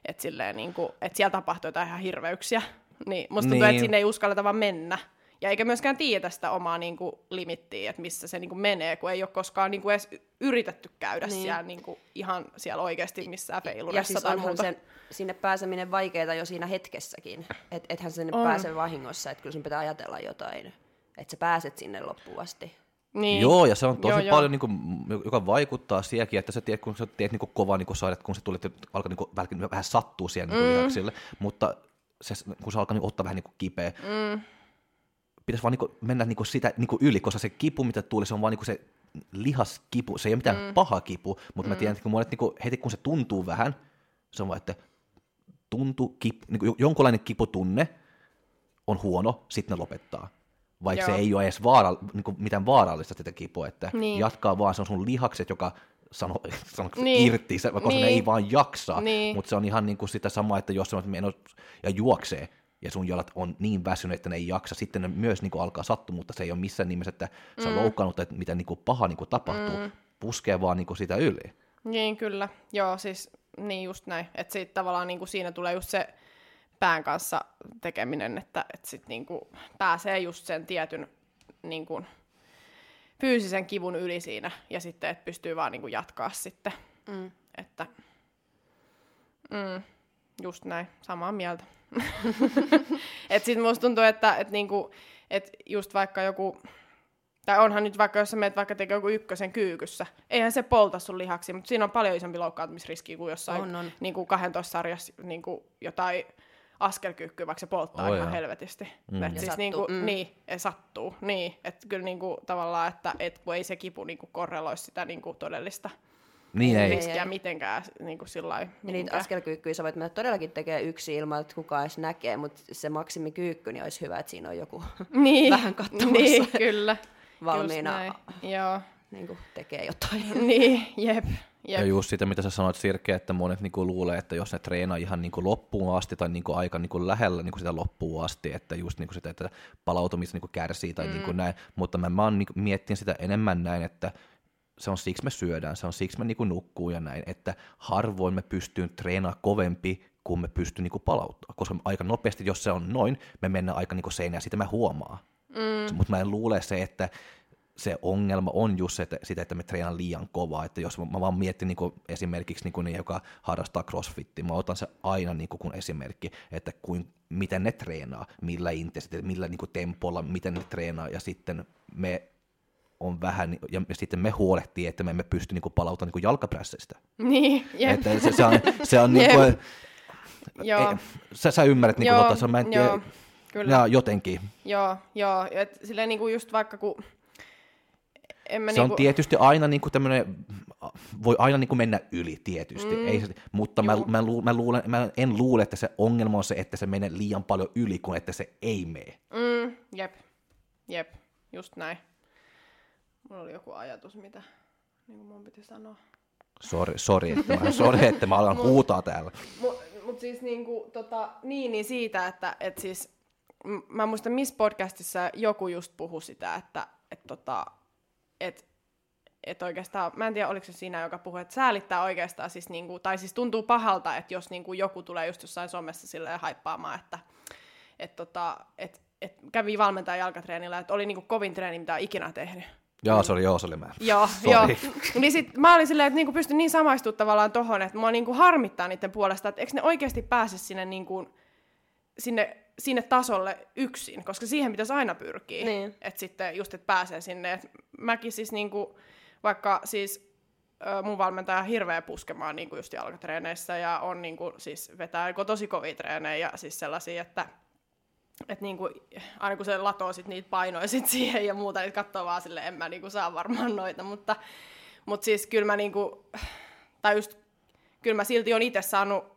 että, silleen, niin kuin, että siellä tapahtuu jotain ihan hirveyksiä. Niin, musta tuntuu, niin. että sinne ei uskalleta vaan mennä. Ja eikä myöskään tiedä sitä omaa niin kuin, limittiä, että missä se niin kuin, menee, kun ei ole koskaan niin kuin, edes yritetty käydä niin. siellä niin kuin, ihan siellä oikeasti missään feilurissa ja siis tai muuta. Sen, sinne pääseminen vaikeaa jo siinä hetkessäkin. Että ethän sinne on. pääse vahingossa, että kyllä sun pitää ajatella jotain. Että sä pääset sinne loppuun asti. Niin. Joo, ja se on tosi joo, paljon, joo. Niin kuin, joka vaikuttaa siihenkin, että sä tiedät, kun sä teet niin kuin kovaa niin saidat, kun se tulee, alkaa niin kuin, vähän sattuu siihen niin mm. lihaksille, mutta se, kun se alkaa niin ottaa vähän niin kuin kipeä, mm. pitäisi vaan niin kuin, mennä niin kuin sitä niin kuin yli, koska se kipu, mitä tulee, se on vaan niin kuin se lihaskipu, se ei ole mitään mm. paha kipu, mutta mm. mä tiedän, että kun monet, niin kuin, heti kun se tuntuu vähän, se on vaan, että tuntuu, kip, niin kuin, jonkunlainen kiputunne on huono, sitten ne lopettaa vaikka Joo. se ei ole edes vaara, niin kuin mitään vaarallista tätä kipua, että niin. jatkaa vaan, se on sun lihakset, joka sano, sano Niin. niin. irti, se, koska Niin. ne ei vaan jaksa, Niin. mutta se on ihan niin kuin sitä samaa, että jos sanot, että meno ja juoksee, ja sun jalat on niin väsyneet, että ne ei jaksa, sitten ne myös niin kuin alkaa sattua, mutta se ei ole missään nimessä, että sä mm. loukkaannut, että mitä niin kuin paha niin kuin tapahtuu, mm. puskee vaan niin kuin sitä yli. Niin, kyllä. Joo, siis niin just näin. Että siitä tavallaan niin kuin siinä tulee just se pään kanssa tekeminen, että, että sit niin kuin pääsee just sen tietyn niin kuin fyysisen kivun yli siinä, ja sitten, että pystyy vaan niin kuin jatkaa sitten. Mm. Että mm, just näin, samaa mieltä. että sitten musta tuntuu, että, että, niinku, että just vaikka joku, tai onhan nyt vaikka, jos sä menet vaikka tekee joku ykkösen kyykyssä, eihän se polta sun lihaksi, mutta siinä on paljon isompi loukkaantumisriski kuin jossain On, on. Niinku 12 sarjassa niinku jotain askelkyykkyä, vaikka se polttaa Oh, ihan joo. helvetisti. Mm. Et Ja siis sattuu, niinku, mm. Niin, ja sattuu. Niin, että kyllä niinku, tavallaan, että et, kun ei se kipu niinku korreloi sitä niinku todellista Niin ei. Ei, riskiä ei. mitenkään niin kuin sillä lailla. Niitä askelkyykkyjä sä voit mennä todellakin tekemään yksi ilman, että kukaan edes näkee, mutta se maksimikyykky, niin olisi hyvä, että siinä on joku niin, vähän katsomassa. Niin, kyllä. valmiina. Joo. niin kuin tekee jotain. niin, jep. Jep. Ja just sitä, mitä sä sanoit Sirke, että monet niinku luulee, että jos ne treenaa ihan niinku loppuun asti tai niinku aika niinku lähellä niinku sitä loppuun asti, että just niinku sitä, että palautumista niinku kärsii tai mm. niinku näin, mutta mä, mä oon niinku miettinyt sitä enemmän näin, että se on siksi me syödään, se on siksi me niinku nukkuu ja näin, että harvoin me pystyy treenaamaan kovempi, kun me pystyy niinku palauttaa, koska aika nopeasti, jos se on noin, me mennään aika niinku seinään, sitä mä huomaan. Mm. Mutta mä en luule se, että se ongelma on just se, että, sitä, että me treenaan liian kovaa. Että jos mä, vaan mietin niin esimerkiksi niin ne, joka harrastaa crossfittiä, mä otan se aina niin kuin esimerkki, että kuin, miten ne treenaa, millä intensiteetillä, millä niin tempolla, miten ne treenaa, ja sitten me on vähän, ja sitten me huolehtii, että me emme pysty niin palauttamaan niin jalkaprässistä. Niin, jep. Että se, se on, se on niin kuin, Joo. e, sä, sä ymmärrät, niin kuin, Joo, tota, se on, mä en tiedä, joo, kyllä. ja jotenkin. Joo, joo. Et silleen niinku just vaikka kun... En mä se on niinku, tietysti aina niin kuin tämmöinen, voi aina niin kuin mennä yli tietysti, mm. Ei, se- mutta mä, mä, lu, mä, luulen, mä en luule, että se ongelma on se, että se menee liian paljon yli, kuin että se ei mene. Mm, jep, jep, just näin. Mulla oli joku ajatus, mitä niin kuin mun piti sanoa. Sori, sori, että mä, sori, että mä alan huutaa täällä. Mut, mut siis niinku, tota, niin, niin siitä, että et siis, mä en muista missä podcastissa joku just puhui sitä, että et, tota, et, et oikeastaan, mä en tiedä oliko se siinä, joka puhui, että säälittää oikeastaan siis niinku, tai siis tuntuu pahalta, että jos niinku joku tulee just jossain somessa silleen haippaamaan, että et, tota, et, et kävi valmentajan jalkatreenillä, että oli niinku kovin treeni, mitä on ikinä tehnyt. Joo, sori, joo, se oli mä. Joo, joo. Niin sit mä olin silleen, että niinku pystyn niin samaistumaan tavallaan tohon, että mua niinku harmittaa niiden puolesta, että eikö ne oikeasti pääse sinne, niinku, sinne, sinne tasolle yksin, koska siihen pitäisi aina pyrkiä. Niin. Että sitten just, että pääsee sinne. Et mäkin siis niinku, vaikka siis mun valmentaja on hirveä puskemaan niinku just jalkatreeneissä ja on niinku, siis vetää joko tosi kovia treenejä ja siis sellaisia, että et niinku, aina kun se latoo sit niitä painoja sit siihen ja muuta, niin katsoo vaan silleen, en mä niinku saa varmaan noita, mutta, mutta siis kyllä mä niinku, tai just, kyllä mä silti on itse saanut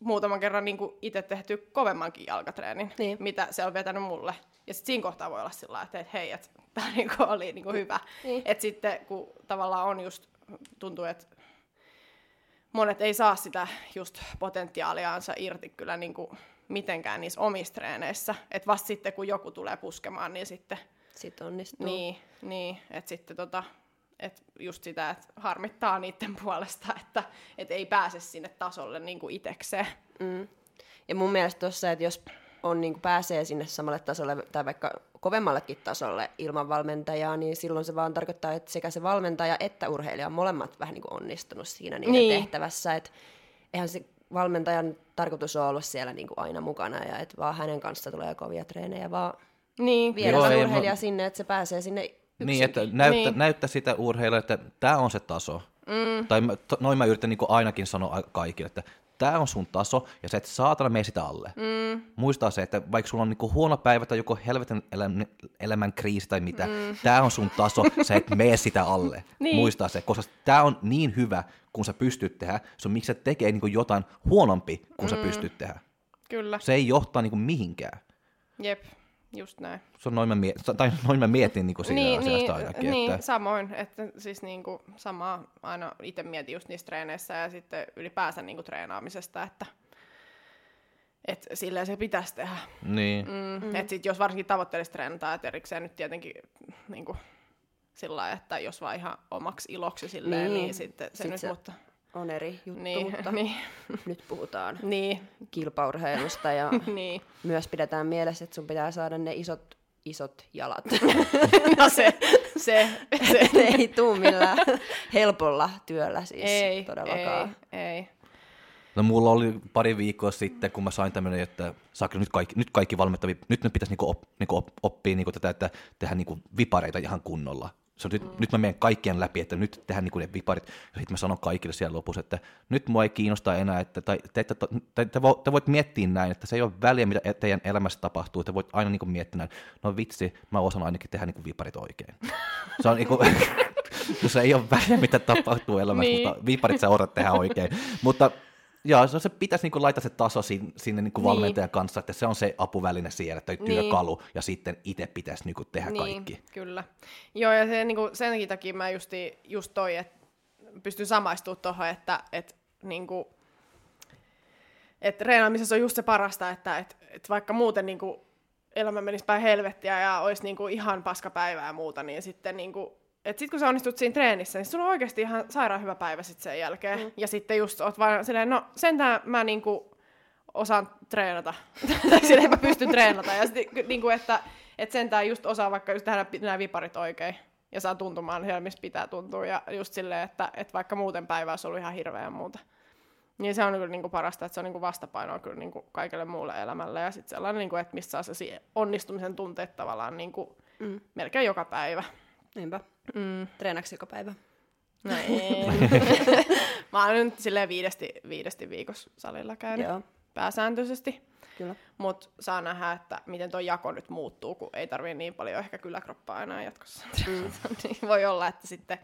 muutaman kerran niinku itse tehty kovemmankin jalkatreenin, Niin. mitä se on vetänyt mulle. Ja sitten siinä kohtaa voi olla sillä että et, hei, että tämä niinku oli niinku hyvä. Niin. Että sitten kun tavallaan on just, tuntuu, että monet ei saa sitä just potentiaaliaansa irti kyllä niinku mitenkään niissä omissa treeneissä. Että vasta sitten, kun joku tulee puskemaan, niin sitten, Sitten onnistuu. niin, niin että sitten tota, et just sitä, että harmittaa niiden puolesta, että et ei pääse sinne tasolle niinku itekseen. Mm. Ja mun mielestä tuossa, että jos on, niin pääsee sinne samalle tasolle tai vaikka kovemmallekin tasolle ilman valmentajaa, niin silloin se vaan tarkoittaa, että sekä se valmentaja että urheilija on molemmat vähän niin kuin onnistunut siinä niiden Niin. niin. tehtävässä. Että eihän se valmentajan tarkoitus ole ollut siellä niin kuin aina mukana ja että vaan hänen kanssa tulee kovia treenejä, vaan Niin, viedä Joo, se ei, urheilija mä- sinne, että se pääsee sinne. Niin, että näyttä, Niin. näyttä sitä urheilijalle, että tämä on se taso. Mm. Tai mä, to, noin mä yritän niin ainakin sanoa kaikille, että tämä on sun taso, ja sä et saatana mene sitä alle. Mm. Muistaa se, että vaikka sulla on niin huono päivä tai joku helvetin elämän, elämän kriisi tai mitä, mm. tämä on sun taso, sä et mene sitä alle. Niin. Muistaa se, koska tämä on niin hyvä, kun sä pystyt tehdä, se on miksi sä tekee niin jotain huonompi, kun mm. sä pystyt tehdä. kyllä. Se ei johtaa niin mihinkään. Jep, just näin. Se on noin mä, miet- tai noin mä mietin niin siinä niin, asiasta niin, ainakin. niin, että, samoin, että siis niinku samaa aina itse mietin just niissä treeneissä ja sitten ylipäänsä niinku treenaamisesta, että et silleen se pitäisi tehdä. niin. Mm, mm. Että sit jos varsinkin tavoitteellisesti treenataan, että erikseen nyt tietenkin niinku, sillä lailla, että jos vaan ihan omaksi iloksi silleen, niin, Niin. niin sitten se Sit nyt, se mutta On eri juttu, niin, mutta niin, nyt puhutaan niin, kilpaurheilusta ja niin. myös pidetään mielessä, että sun pitää saada ne isot, isot jalat. No se, se, se. ne ei tuu millään helpolla työllä siis ei, todellakaan. ei, ei. No mulla oli pari viikkoa sitten, kun mä sain tämmöinen, että saako nyt kaikki, nyt kaikki valmittavia, nyt ne pitäisi niinku op, niinku op, oppia niinku tätä, että tehdä niinku vipareita ihan kunnolla. Se on, nyt, mm. nyt mä menen kaikkien läpi, että nyt tehdään niinku ne viparit. Ja sitten mä sanon kaikille siellä lopussa, että nyt mua ei kiinnosta enää, että tai, te, te, te, te, vo, te voit miettiä näin, että se ei ole väliä, mitä e- teidän elämässä tapahtuu. Te voit aina niinku miettiä näin, no vitsi, mä osaan ainakin tehdä niinku viparit oikein. Se on niinku, no se ei ole väliä, mitä tapahtuu elämässä, Niin. mutta viparit sä osaat tehdä oikein. Mutta Joo, se, se pitäisi niinku laittaa se taso sinne, sinne niinku Niin. valmentajan kanssa, että se on se apuväline siellä, tai Niin. työkalu, ja sitten itse pitäisi niinku tehdä niin, kaikki. kyllä. Joo, ja se, niinku, senkin takia mä justi, just toi, että pystyn samaistumaan tuohon, että et, niinku, et treenaamisessa on just se parasta, että et, et vaikka muuten niinku, elämä menisi päin helvettiä ja olisi niinku, ihan paskapäivää ja muuta, niin sitten niinku, et sit kun sä onnistut siinä treenissä, niin sulla on oikeasti ihan sairaan hyvä päivä sit sen jälkeen. Mm. Ja sitten just oot vaan silleen, no sentään mä niinku osaan treenata. tai silleen mä pystyn treenata. Ja sitten niinku, että et sentään just osaa vaikka just tehdä nämä viparit oikein. Ja saa tuntumaan siellä, missä pitää tuntua. Ja just silleen, että, että vaikka muuten päivä olisi ollut ihan hirveä ja muuta. Niin se on kyllä niinku parasta, että se on niinku vastapainoa kyllä niinku kaikelle muulle elämälle. Ja sitten sellainen, niinku, että mistä saa se onnistumisen tunteet tavallaan niinku Mm. melkein joka päivä. Niinpä. Mm. Treenaksi joka päivä? No ei. Mä oon nyt silleen viidesti, viidesti viikossa salilla käynyt Joo, pääsääntöisesti. kyllä. Mutta saa nähdä, että miten tuo jako nyt muuttuu, kun ei tarvii niin paljon ehkä kyläkroppaa enää jatkossa. Mm. niin voi olla, että sitten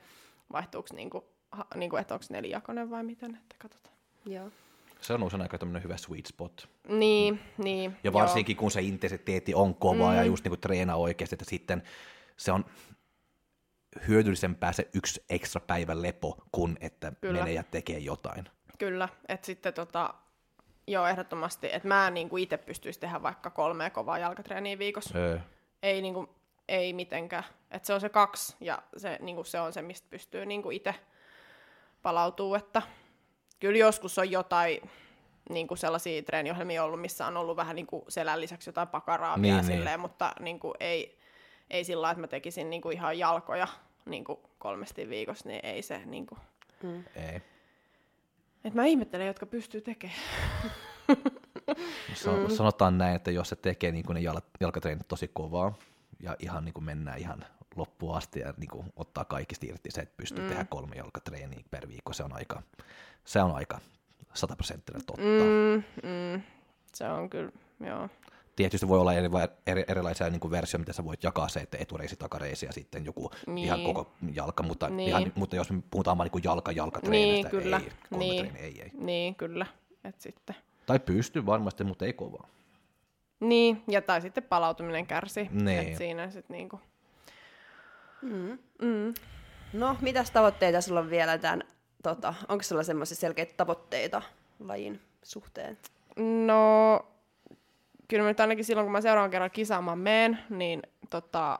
vaihtuuko niinku, ha, niinku, että onko nelijakonen vai miten, että katsotaan. Joo. Se on usein aika tämmöinen hyvä sweet spot. Niin, niin. Ja varsinkin kun se intensiteetti on kova mm. ja just niinku treenaa oikeasti, että sitten se on hyödyllisempää se yksi ekstra päivän lepo, kuin että Kyllä. menee ja tekee jotain. Kyllä. Että sitten tota, joo, ehdottomasti, että mä niinku itse pystyisi tehdä vaikka kolme kovaa jalkatreeniä viikossa. Öö. ei, niinku, ei mitenkään. Et se on se kaksi ja se, niinku, se on se, mistä pystyy niinku itse palautuu. Että kyllä joskus on jotain niinku sellaisia treeniohjelmia ollut, missä on ollut vähän niinku selän lisäksi jotain pakaraa Niin, vielä niin. silleen, mutta niinku, ei, ei sillä lailla, että mä tekisin niinku ihan jalkoja niinku kolmesti viikossa, niin ei se niinku... Ei. Et mä ihmettelen, jotka pystyy tekemään. San- Sanotaan näin, että jos se tekee niin ne jal- jalkatreenit tosi kovaa ja ihan niin kuin mennään ihan loppuun asti ja niin kuin ottaa kaikista irti se, että pystyy mm. tehdä kolme jalkatreeniä per viikko, se on aika, se on aika sataprosenttinen totta. Mm. Mm, mm, se on kyllä, joo. Tietysti voi olla eri, eri, erilaisia niin kuin versioita, mitä sä voit jakaa se, että etureisi, takareisi ja sitten joku niin. Ihan koko jalka, mutta, Niin. ihan, mutta jos me puhutaan vaan niin jalka jalkatreenistä, Niin, kyllä. ei, kolme Niin. ei, ei. Niin, kyllä. Et sitten. Tai pystyy varmasti, mutta ei kovaa. Niin, ja tai sitten palautuminen kärsi. Niin. Et siinä sitten niinku... Mm. Mm. No, mitäs tavoitteita sulla on vielä tämän, tota, onko sulla semmoisia selkeitä tavoitteita lajin suhteen? No, kyllä mä nyt ainakin silloin, kun mä seuraavan kerran kisaamaan meen, niin tota,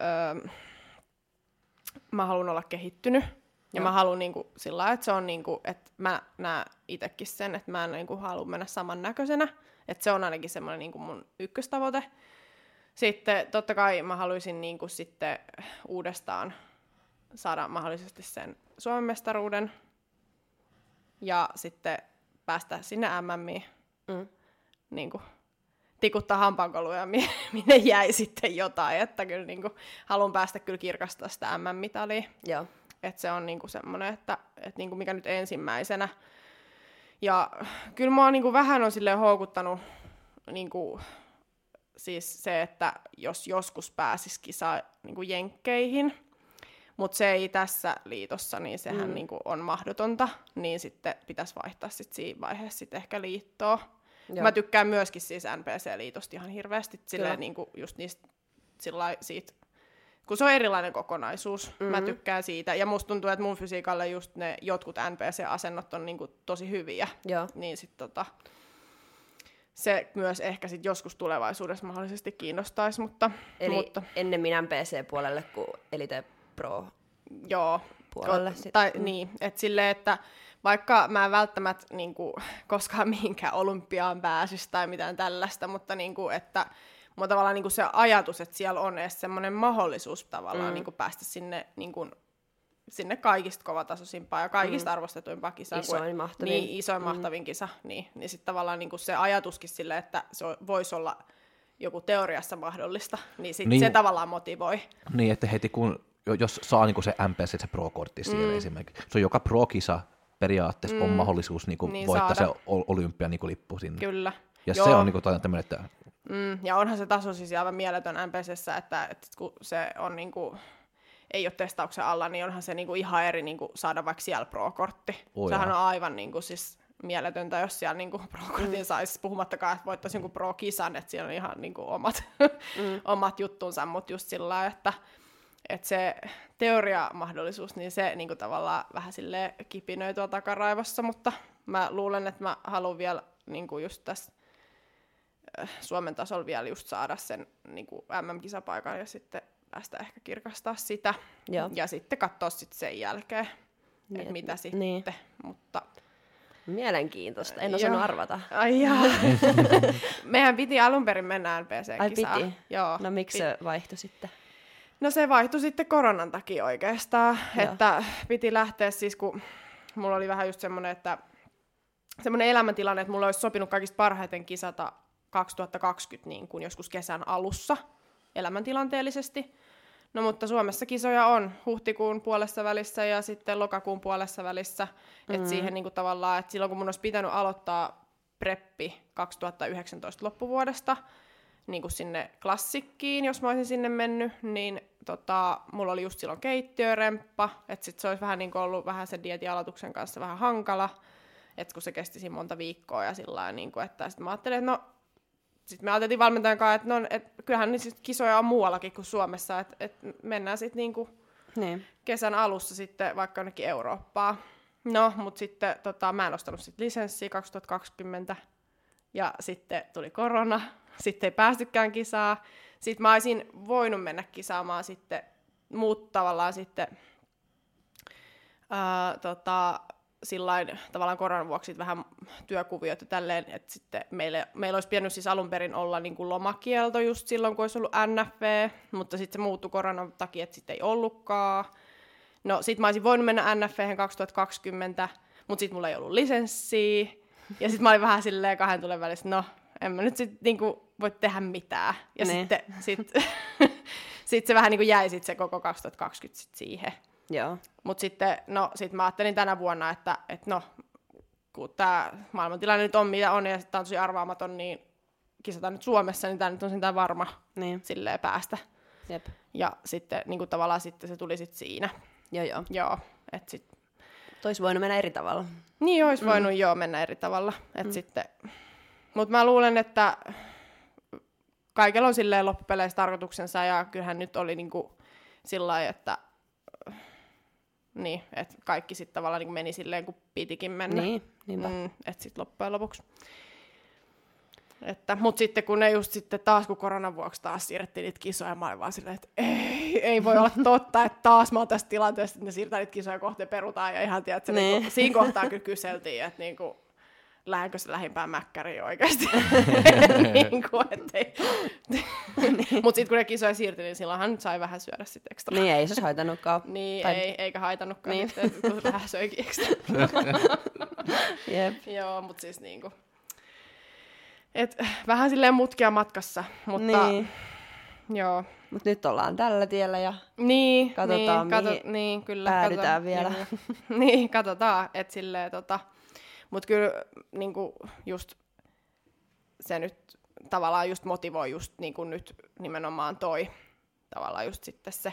öö, mä haluan olla kehittynyt. Ja Joo. mä haluan niinku sillä lailla, että se on niinku, että mä näen itsekin sen, että mä en niinku halua mennä samannäköisenä. Että se on ainakin semmoinen niinku mun ykköstavoite. Sitten totta kai mä haluaisin niinku sitten uudestaan saada mahdollisesti sen Suomen mestaruuden. Ja sitten päästä sinne MMiin Mm. Niin kuin, tikuttaa hampaankoluja, mi- minne jäi sitten jotain. Että kyllä niin kuin, haluan päästä kyllä kirkastaa sitä MM-mitalia. Joo. Että se on niin kuin semmoinen, että, että niin kuin mikä nyt ensimmäisenä. Ja kyllä mua niin kuin vähän on silleen houkuttanut niin kuin, siis se, että jos joskus pääsis kisa niin kuin jenkkeihin, mutta se ei tässä liitossa, niin sehän mm. niin kuin on mahdotonta, niin sitten pitäisi vaihtaa sit siinä vaiheessa sit ehkä liittoa. Joo. Mä tykkään myöskin siis NPC-liitosta ihan hirveästi, silleen niin kuin just niistä sillai, siitä, kun se on erilainen kokonaisuus. Mm-hmm. Mä tykkään siitä. Ja musta tuntuu, että mun fysiikalle just ne jotkut NPC-asennot on niin kuin tosi hyviä. Joo. Niin sit tota, se myös ehkä sit joskus tulevaisuudessa mahdollisesti kiinnostaisi, mutta, Eli mutta ennemmin PC-puolelle kuin Elite Pro. joo. puolelle sit. Tai Mm. niin, että silleen, että vaikka mä en välttämättä niin kuin, koskaan mihinkään olympiaan pääsisi tai mitään tällaista, mutta niin kuin, että mulla tavallaan niin kuin se ajatus, että siellä on edes semmoinen mahdollisuus tavallaan Mm. niin kuin päästä sinne, niin kuin, sinne kaikista kovatasoisimpaan ja kaikista mm. arvostetuimpaan kisaan. Isoin, mahtavin. Niin, isoin mahtavin kisa. Niin, niin sitten tavallaan niin kuin se ajatuskin sille, että se voisi olla joku teoriassa mahdollista, niin, sit Niin. se tavallaan motivoi. Niin, että heti kun, jo- jos saa niin se MPC, se Pro-kortti siihen mm. esimerkiksi, se on joka Pro-kisa periaatteessa mm. on mahdollisuus niin Niin niin voittaa saada. se ol- olympia niin lippu sinne. Kyllä. Ja Joo. se on niin tämmöinen, että Mm, ja onhan se taso siis aivan mieletön MPCssä, että, että kun se on niinku, ei ole testauksen alla, niin onhan se niinku ihan eri niinku saada vaikka siellä Pro-kortti. Oi Sehän on aivan niinku siis mieletöntä, jos siellä niinku Pro-kortin mm. saisi, puhumattakaan, että voittaisi niinku Pro-kisan, että siellä on ihan niinku omat, mm. omat juttunsa, mutta just sillä että, että se teoriamahdollisuus, niin se niinku tavallaan vähän sille kipinöi tuolla takaraivossa, mutta mä luulen, että mä haluan vielä niinku just tässä Suomen tasolla vielä just saada sen niin kuin MM-kisapaikan ja sitten päästä ehkä kirkastaa sitä. Joo. Ja sitten katsoa sitten sen jälkeen, Niin, niin, että et- mitä sitten. niin. Mutta, Mielenkiintoista, en Joo. osannut arvata. ai jaa. Mehän piti alun perin mennä NPC-kisaan. Ai piti? Joo. No miksi se vaihtui sitten? No se vaihtui sitten koronan takia oikeastaan, Joo. että piti lähteä siis, kun mulla oli vähän just semmoinen, että semmoinen elämäntilanne, että mulla olisi sopinut kaikista parhaiten kisata 2020 niin kuin joskus kesän alussa elämäntilanteellisesti. No mutta Suomessa kisoja on huhtikuun puolessa välissä ja sitten lokakuun puolessa välissä. Mm. Et siihen niin kuin tavallaan, että silloin kun mun olisi pitänyt aloittaa preppi 2019 loppuvuodesta, niin kuin sinne klassikkiin, jos mä olisin sinne mennyt, niin tota, mulla oli just silloin keittiöremppa, että sit se olisi vähän niin kuin ollut vähän sen dietin aloituksen kanssa vähän hankala, että kun se kesti siinä monta viikkoa ja sillä lailla, niin kuin, että sitten mä ajattelin, että no, sitten me ajateltiin valmentajan kanssa, että no, et, kyllähän niitä sit kisoja on muuallakin kuin Suomessa, että et mennään sitten niin kuin Niin. kesän alussa sitten vaikka jonnekin Eurooppaan. No, mutta sitten tota, mä en ostanut sit lisenssiä 2020 ja sitten tuli korona, sitten ei päästykään kisaa. Sitten mä olisin voinut mennä kisaamaan sitten muut tavallaan sitten ää, tota, sillain tavallaan koronan vuoksi vähän työkuviot ja tälleen, että sitten meille, meillä olisi pitänyt siis alun perin olla niin kuin lomakielto just silloin, kun olisi ollut NFV, mutta sitten se muuttui koronan takia, että sitten ei ollutkaan. No sit mä olisin voinut mennä NFV 2020, mutta sit mulla ei ollut lisenssiä. Ja sit mä olin vähän silleen kahden tulen välissä, no en mä nyt sit niinku voi tehdä mitään. Ja Niin. sitten sit, sit se vähän niinku jäi sit se koko 2020 sit siihen. Joo. Mutta sitten, no, sit mä ajattelin tänä vuonna, että et no, kun tämä maailmantilanne nyt on mitä on ja tämä on tosi arvaamaton, niin kisataan nyt Suomessa, niin tämä nyt on sentään varma Niin. silleen päästä. Jep. Ja sitten niin kuin tavallaan sitten se tuli sitten siinä. Joo, joo. Joo, että sit, Tois voinut mennä eri tavalla. niin olisi voinut mm. joo mennä eri tavalla. Et mm. sitten, mutta mä luulen, että kaikella on silleen loppupeleissä tarkoituksensa ja kyllähän nyt oli niinku sillä lailla, että niin, että kaikki sitten tavallaan niin meni silleen, kun pitikin mennä. Niin, niinpä. Mm, että sitten loppujen lopuksi. Että, mutta sitten kun ne just sitten taas, kun koronan vuoksi taas siirrettiin niitä kisoja, mä olin vaan silleen, että ei, ei voi olla totta, että taas mä oon tässä tilanteessa, että ne siirtää niitä kisoja kohti perutaan ja ihan tiedät, että Niin. niinku, siinä kohtaa kyllä kyseltiin, että niinku, lähdenkö se lähimpään mäkkäriin oikeasti. niin kuin, ettei. Mutta sitten kun ne kisoja siirtyi, niin silloinhan sai vähän syödä sitten ekstra. Niin ei se olisi haitannutkaan. Niin, Tai- ei, eikä haitannutkaan, Niin. niin. nyt, kun vähän söikin ekstra. Jep. Joo, mutta siis niinku... Et, vähän silleen mutkia matkassa, mutta Niin. joo. Mut nyt ollaan tällä tiellä ja Niin, Katsotaan, niin, kato, mihin niin, kyllä, päädytään katsotaan, vielä. Niin, niin katsotaan, että silleen tota... Mut kyllä niinku just se nyt tavallaan just motivoi just niinku nyt nimenomaan toi tavallaan just sitten se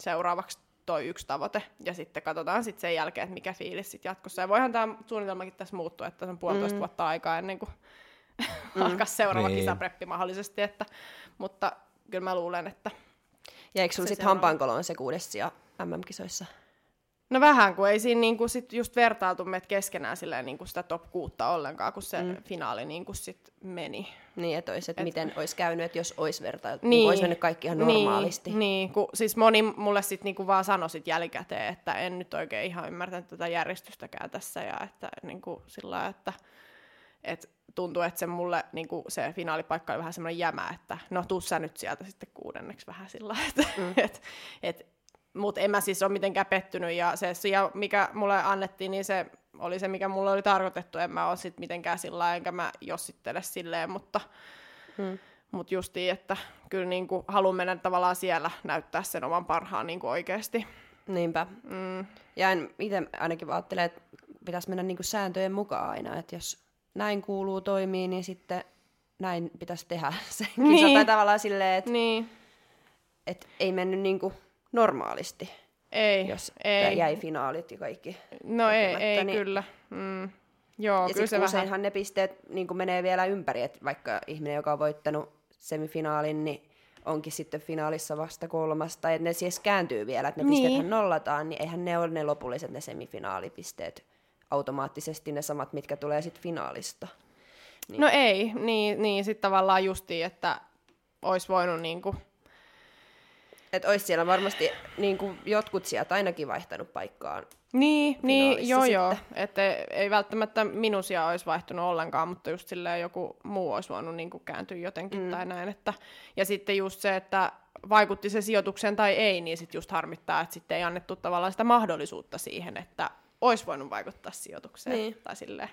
seuraavaksi toi yksi tavoite, ja sitten katsotaan sitten sen jälkeen, että mikä fiilis sitten jatkossa. Ja voihan tämä suunnitelmakin tässä muuttua, että tässä on puolitoista mm. vuotta aikaa ennen kuin mm. alkaa seuraava Niin. kisapreppi mahdollisesti, että, mutta kyllä mä luulen, että Ja eikö sulla Se sitten seuraava. hampaankoloon se kuudes sija MM-kisoissa? No vähän, kun ei siinä niinku sit just vertailtu meitä keskenään silleen niinku sitä top kuutta ollenkaan, kun se mm. finaali niinku sit meni. Niin, että olisi, että Et- miten olisi käynyt, että jos olisi vertailtu, niin, Niin. niin olisi mennyt kaikki ihan normaalisti. Niin, niin kun, siis moni mulle sitten niinku vaan sanoi sit jälkikäteen, että en nyt oikein ihan ymmärtänyt tätä järjestystäkään tässä ja että niinku sillä että et tuntuu, että se mulle niinku se finaalipaikka oli vähän semmoinen jämä, että no tuu sä nyt sieltä sitten kuudenneksi vähän sillä että mm. et, et, mutta en mä siis ole mitenkään pettynyt ja se sija, mikä mulle annettiin, niin se oli se, mikä mulle oli tarkoitettu. En mä ole sit mitenkään sillä lailla, enkä mä jossittele silleen, mutta Mm. mutta justiin, että kyllä niinku haluan mennä tavallaan siellä näyttää sen oman parhaan niinku oikeasti. Niinpä. Mm. Ja en itse ainakin ajattelen, että pitäisi mennä niinku sääntöjen mukaan aina, että jos näin kuuluu toimii, niin sitten näin pitäisi tehdä se kisa. Niin. Tai tavallaan silleen, että Niin, et ei mennyt niinku normaalisti, ei, jos ei. jäi finaalit ja kaikki. No ei, ei niin- kyllä. Mm. Joo, ja kyllä se sitten vähän... useinhan ne pisteet niin menee vielä ympäri, että vaikka ihminen, joka on voittanut semifinaalin, niin onkin sitten finaalissa vasta kolmas, tai että ne siis kääntyy vielä, että ne Niin. pisteethän nollataan, niin eihän ne ole ne lopulliset ne semifinaalipisteet automaattisesti ne samat, mitkä tulee sitten finaalista. Niin. No ei, niin, niin sitten tavallaan justiin, että olisi voinut niinku... Että olisi siellä varmasti niin kuin jotkut sieltä ainakin vaihtanut paikkaan. Niin, niin joo joo. sitten. Että ei välttämättä minusia olisi vaihtunut ollenkaan, mutta just silleen joku muu olisi voinut niinku kääntyä jotenkin mm. tai näin. Että, ja sitten just se, että vaikutti se sijoitukseen tai ei, niin sitten just harmittaa, että sitten ei annettu tavallaan sitä mahdollisuutta siihen, että olisi voinut vaikuttaa sijoitukseen. Niin. Tai silleen.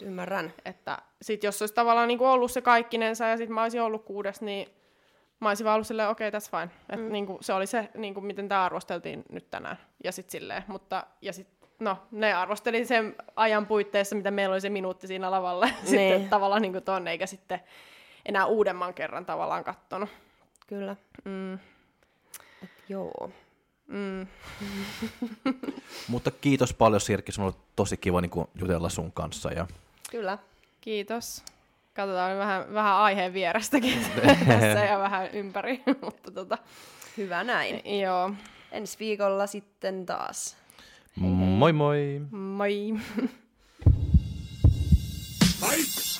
Ymmärrän. Että sit jos olisi tavallaan niinku ollut se kaikkinensa ja sitten mä olisin ollut kuudes, niin mä olisin vaan ollut silleen, okei, okay, that's fine. Et mm. niinku, se oli se, niinku, miten tämä arvosteltiin nyt tänään. Ja sitten silleen, mutta, ja sit, no, ne arvosteli sen ajan puitteissa, mitä meillä oli se minuutti siinä lavalla. sitten Niin. tavallaan niinku tonne, eikä sitten enää uudemman kerran tavallaan kattonut. Kyllä. Mm. Et joo. Mm. Mutta kiitos paljon Sirkki, se on ollut tosi kiva niin kuin, jutella sun kanssa. Ja Kyllä. Kiitos. Katsotaan vähän, vähän aiheen vierestäkin tässä ja vähän ympäri. mutta tota, Hyvä näin. joo, Ensi viikolla sitten taas. moi moi! moi. Fight!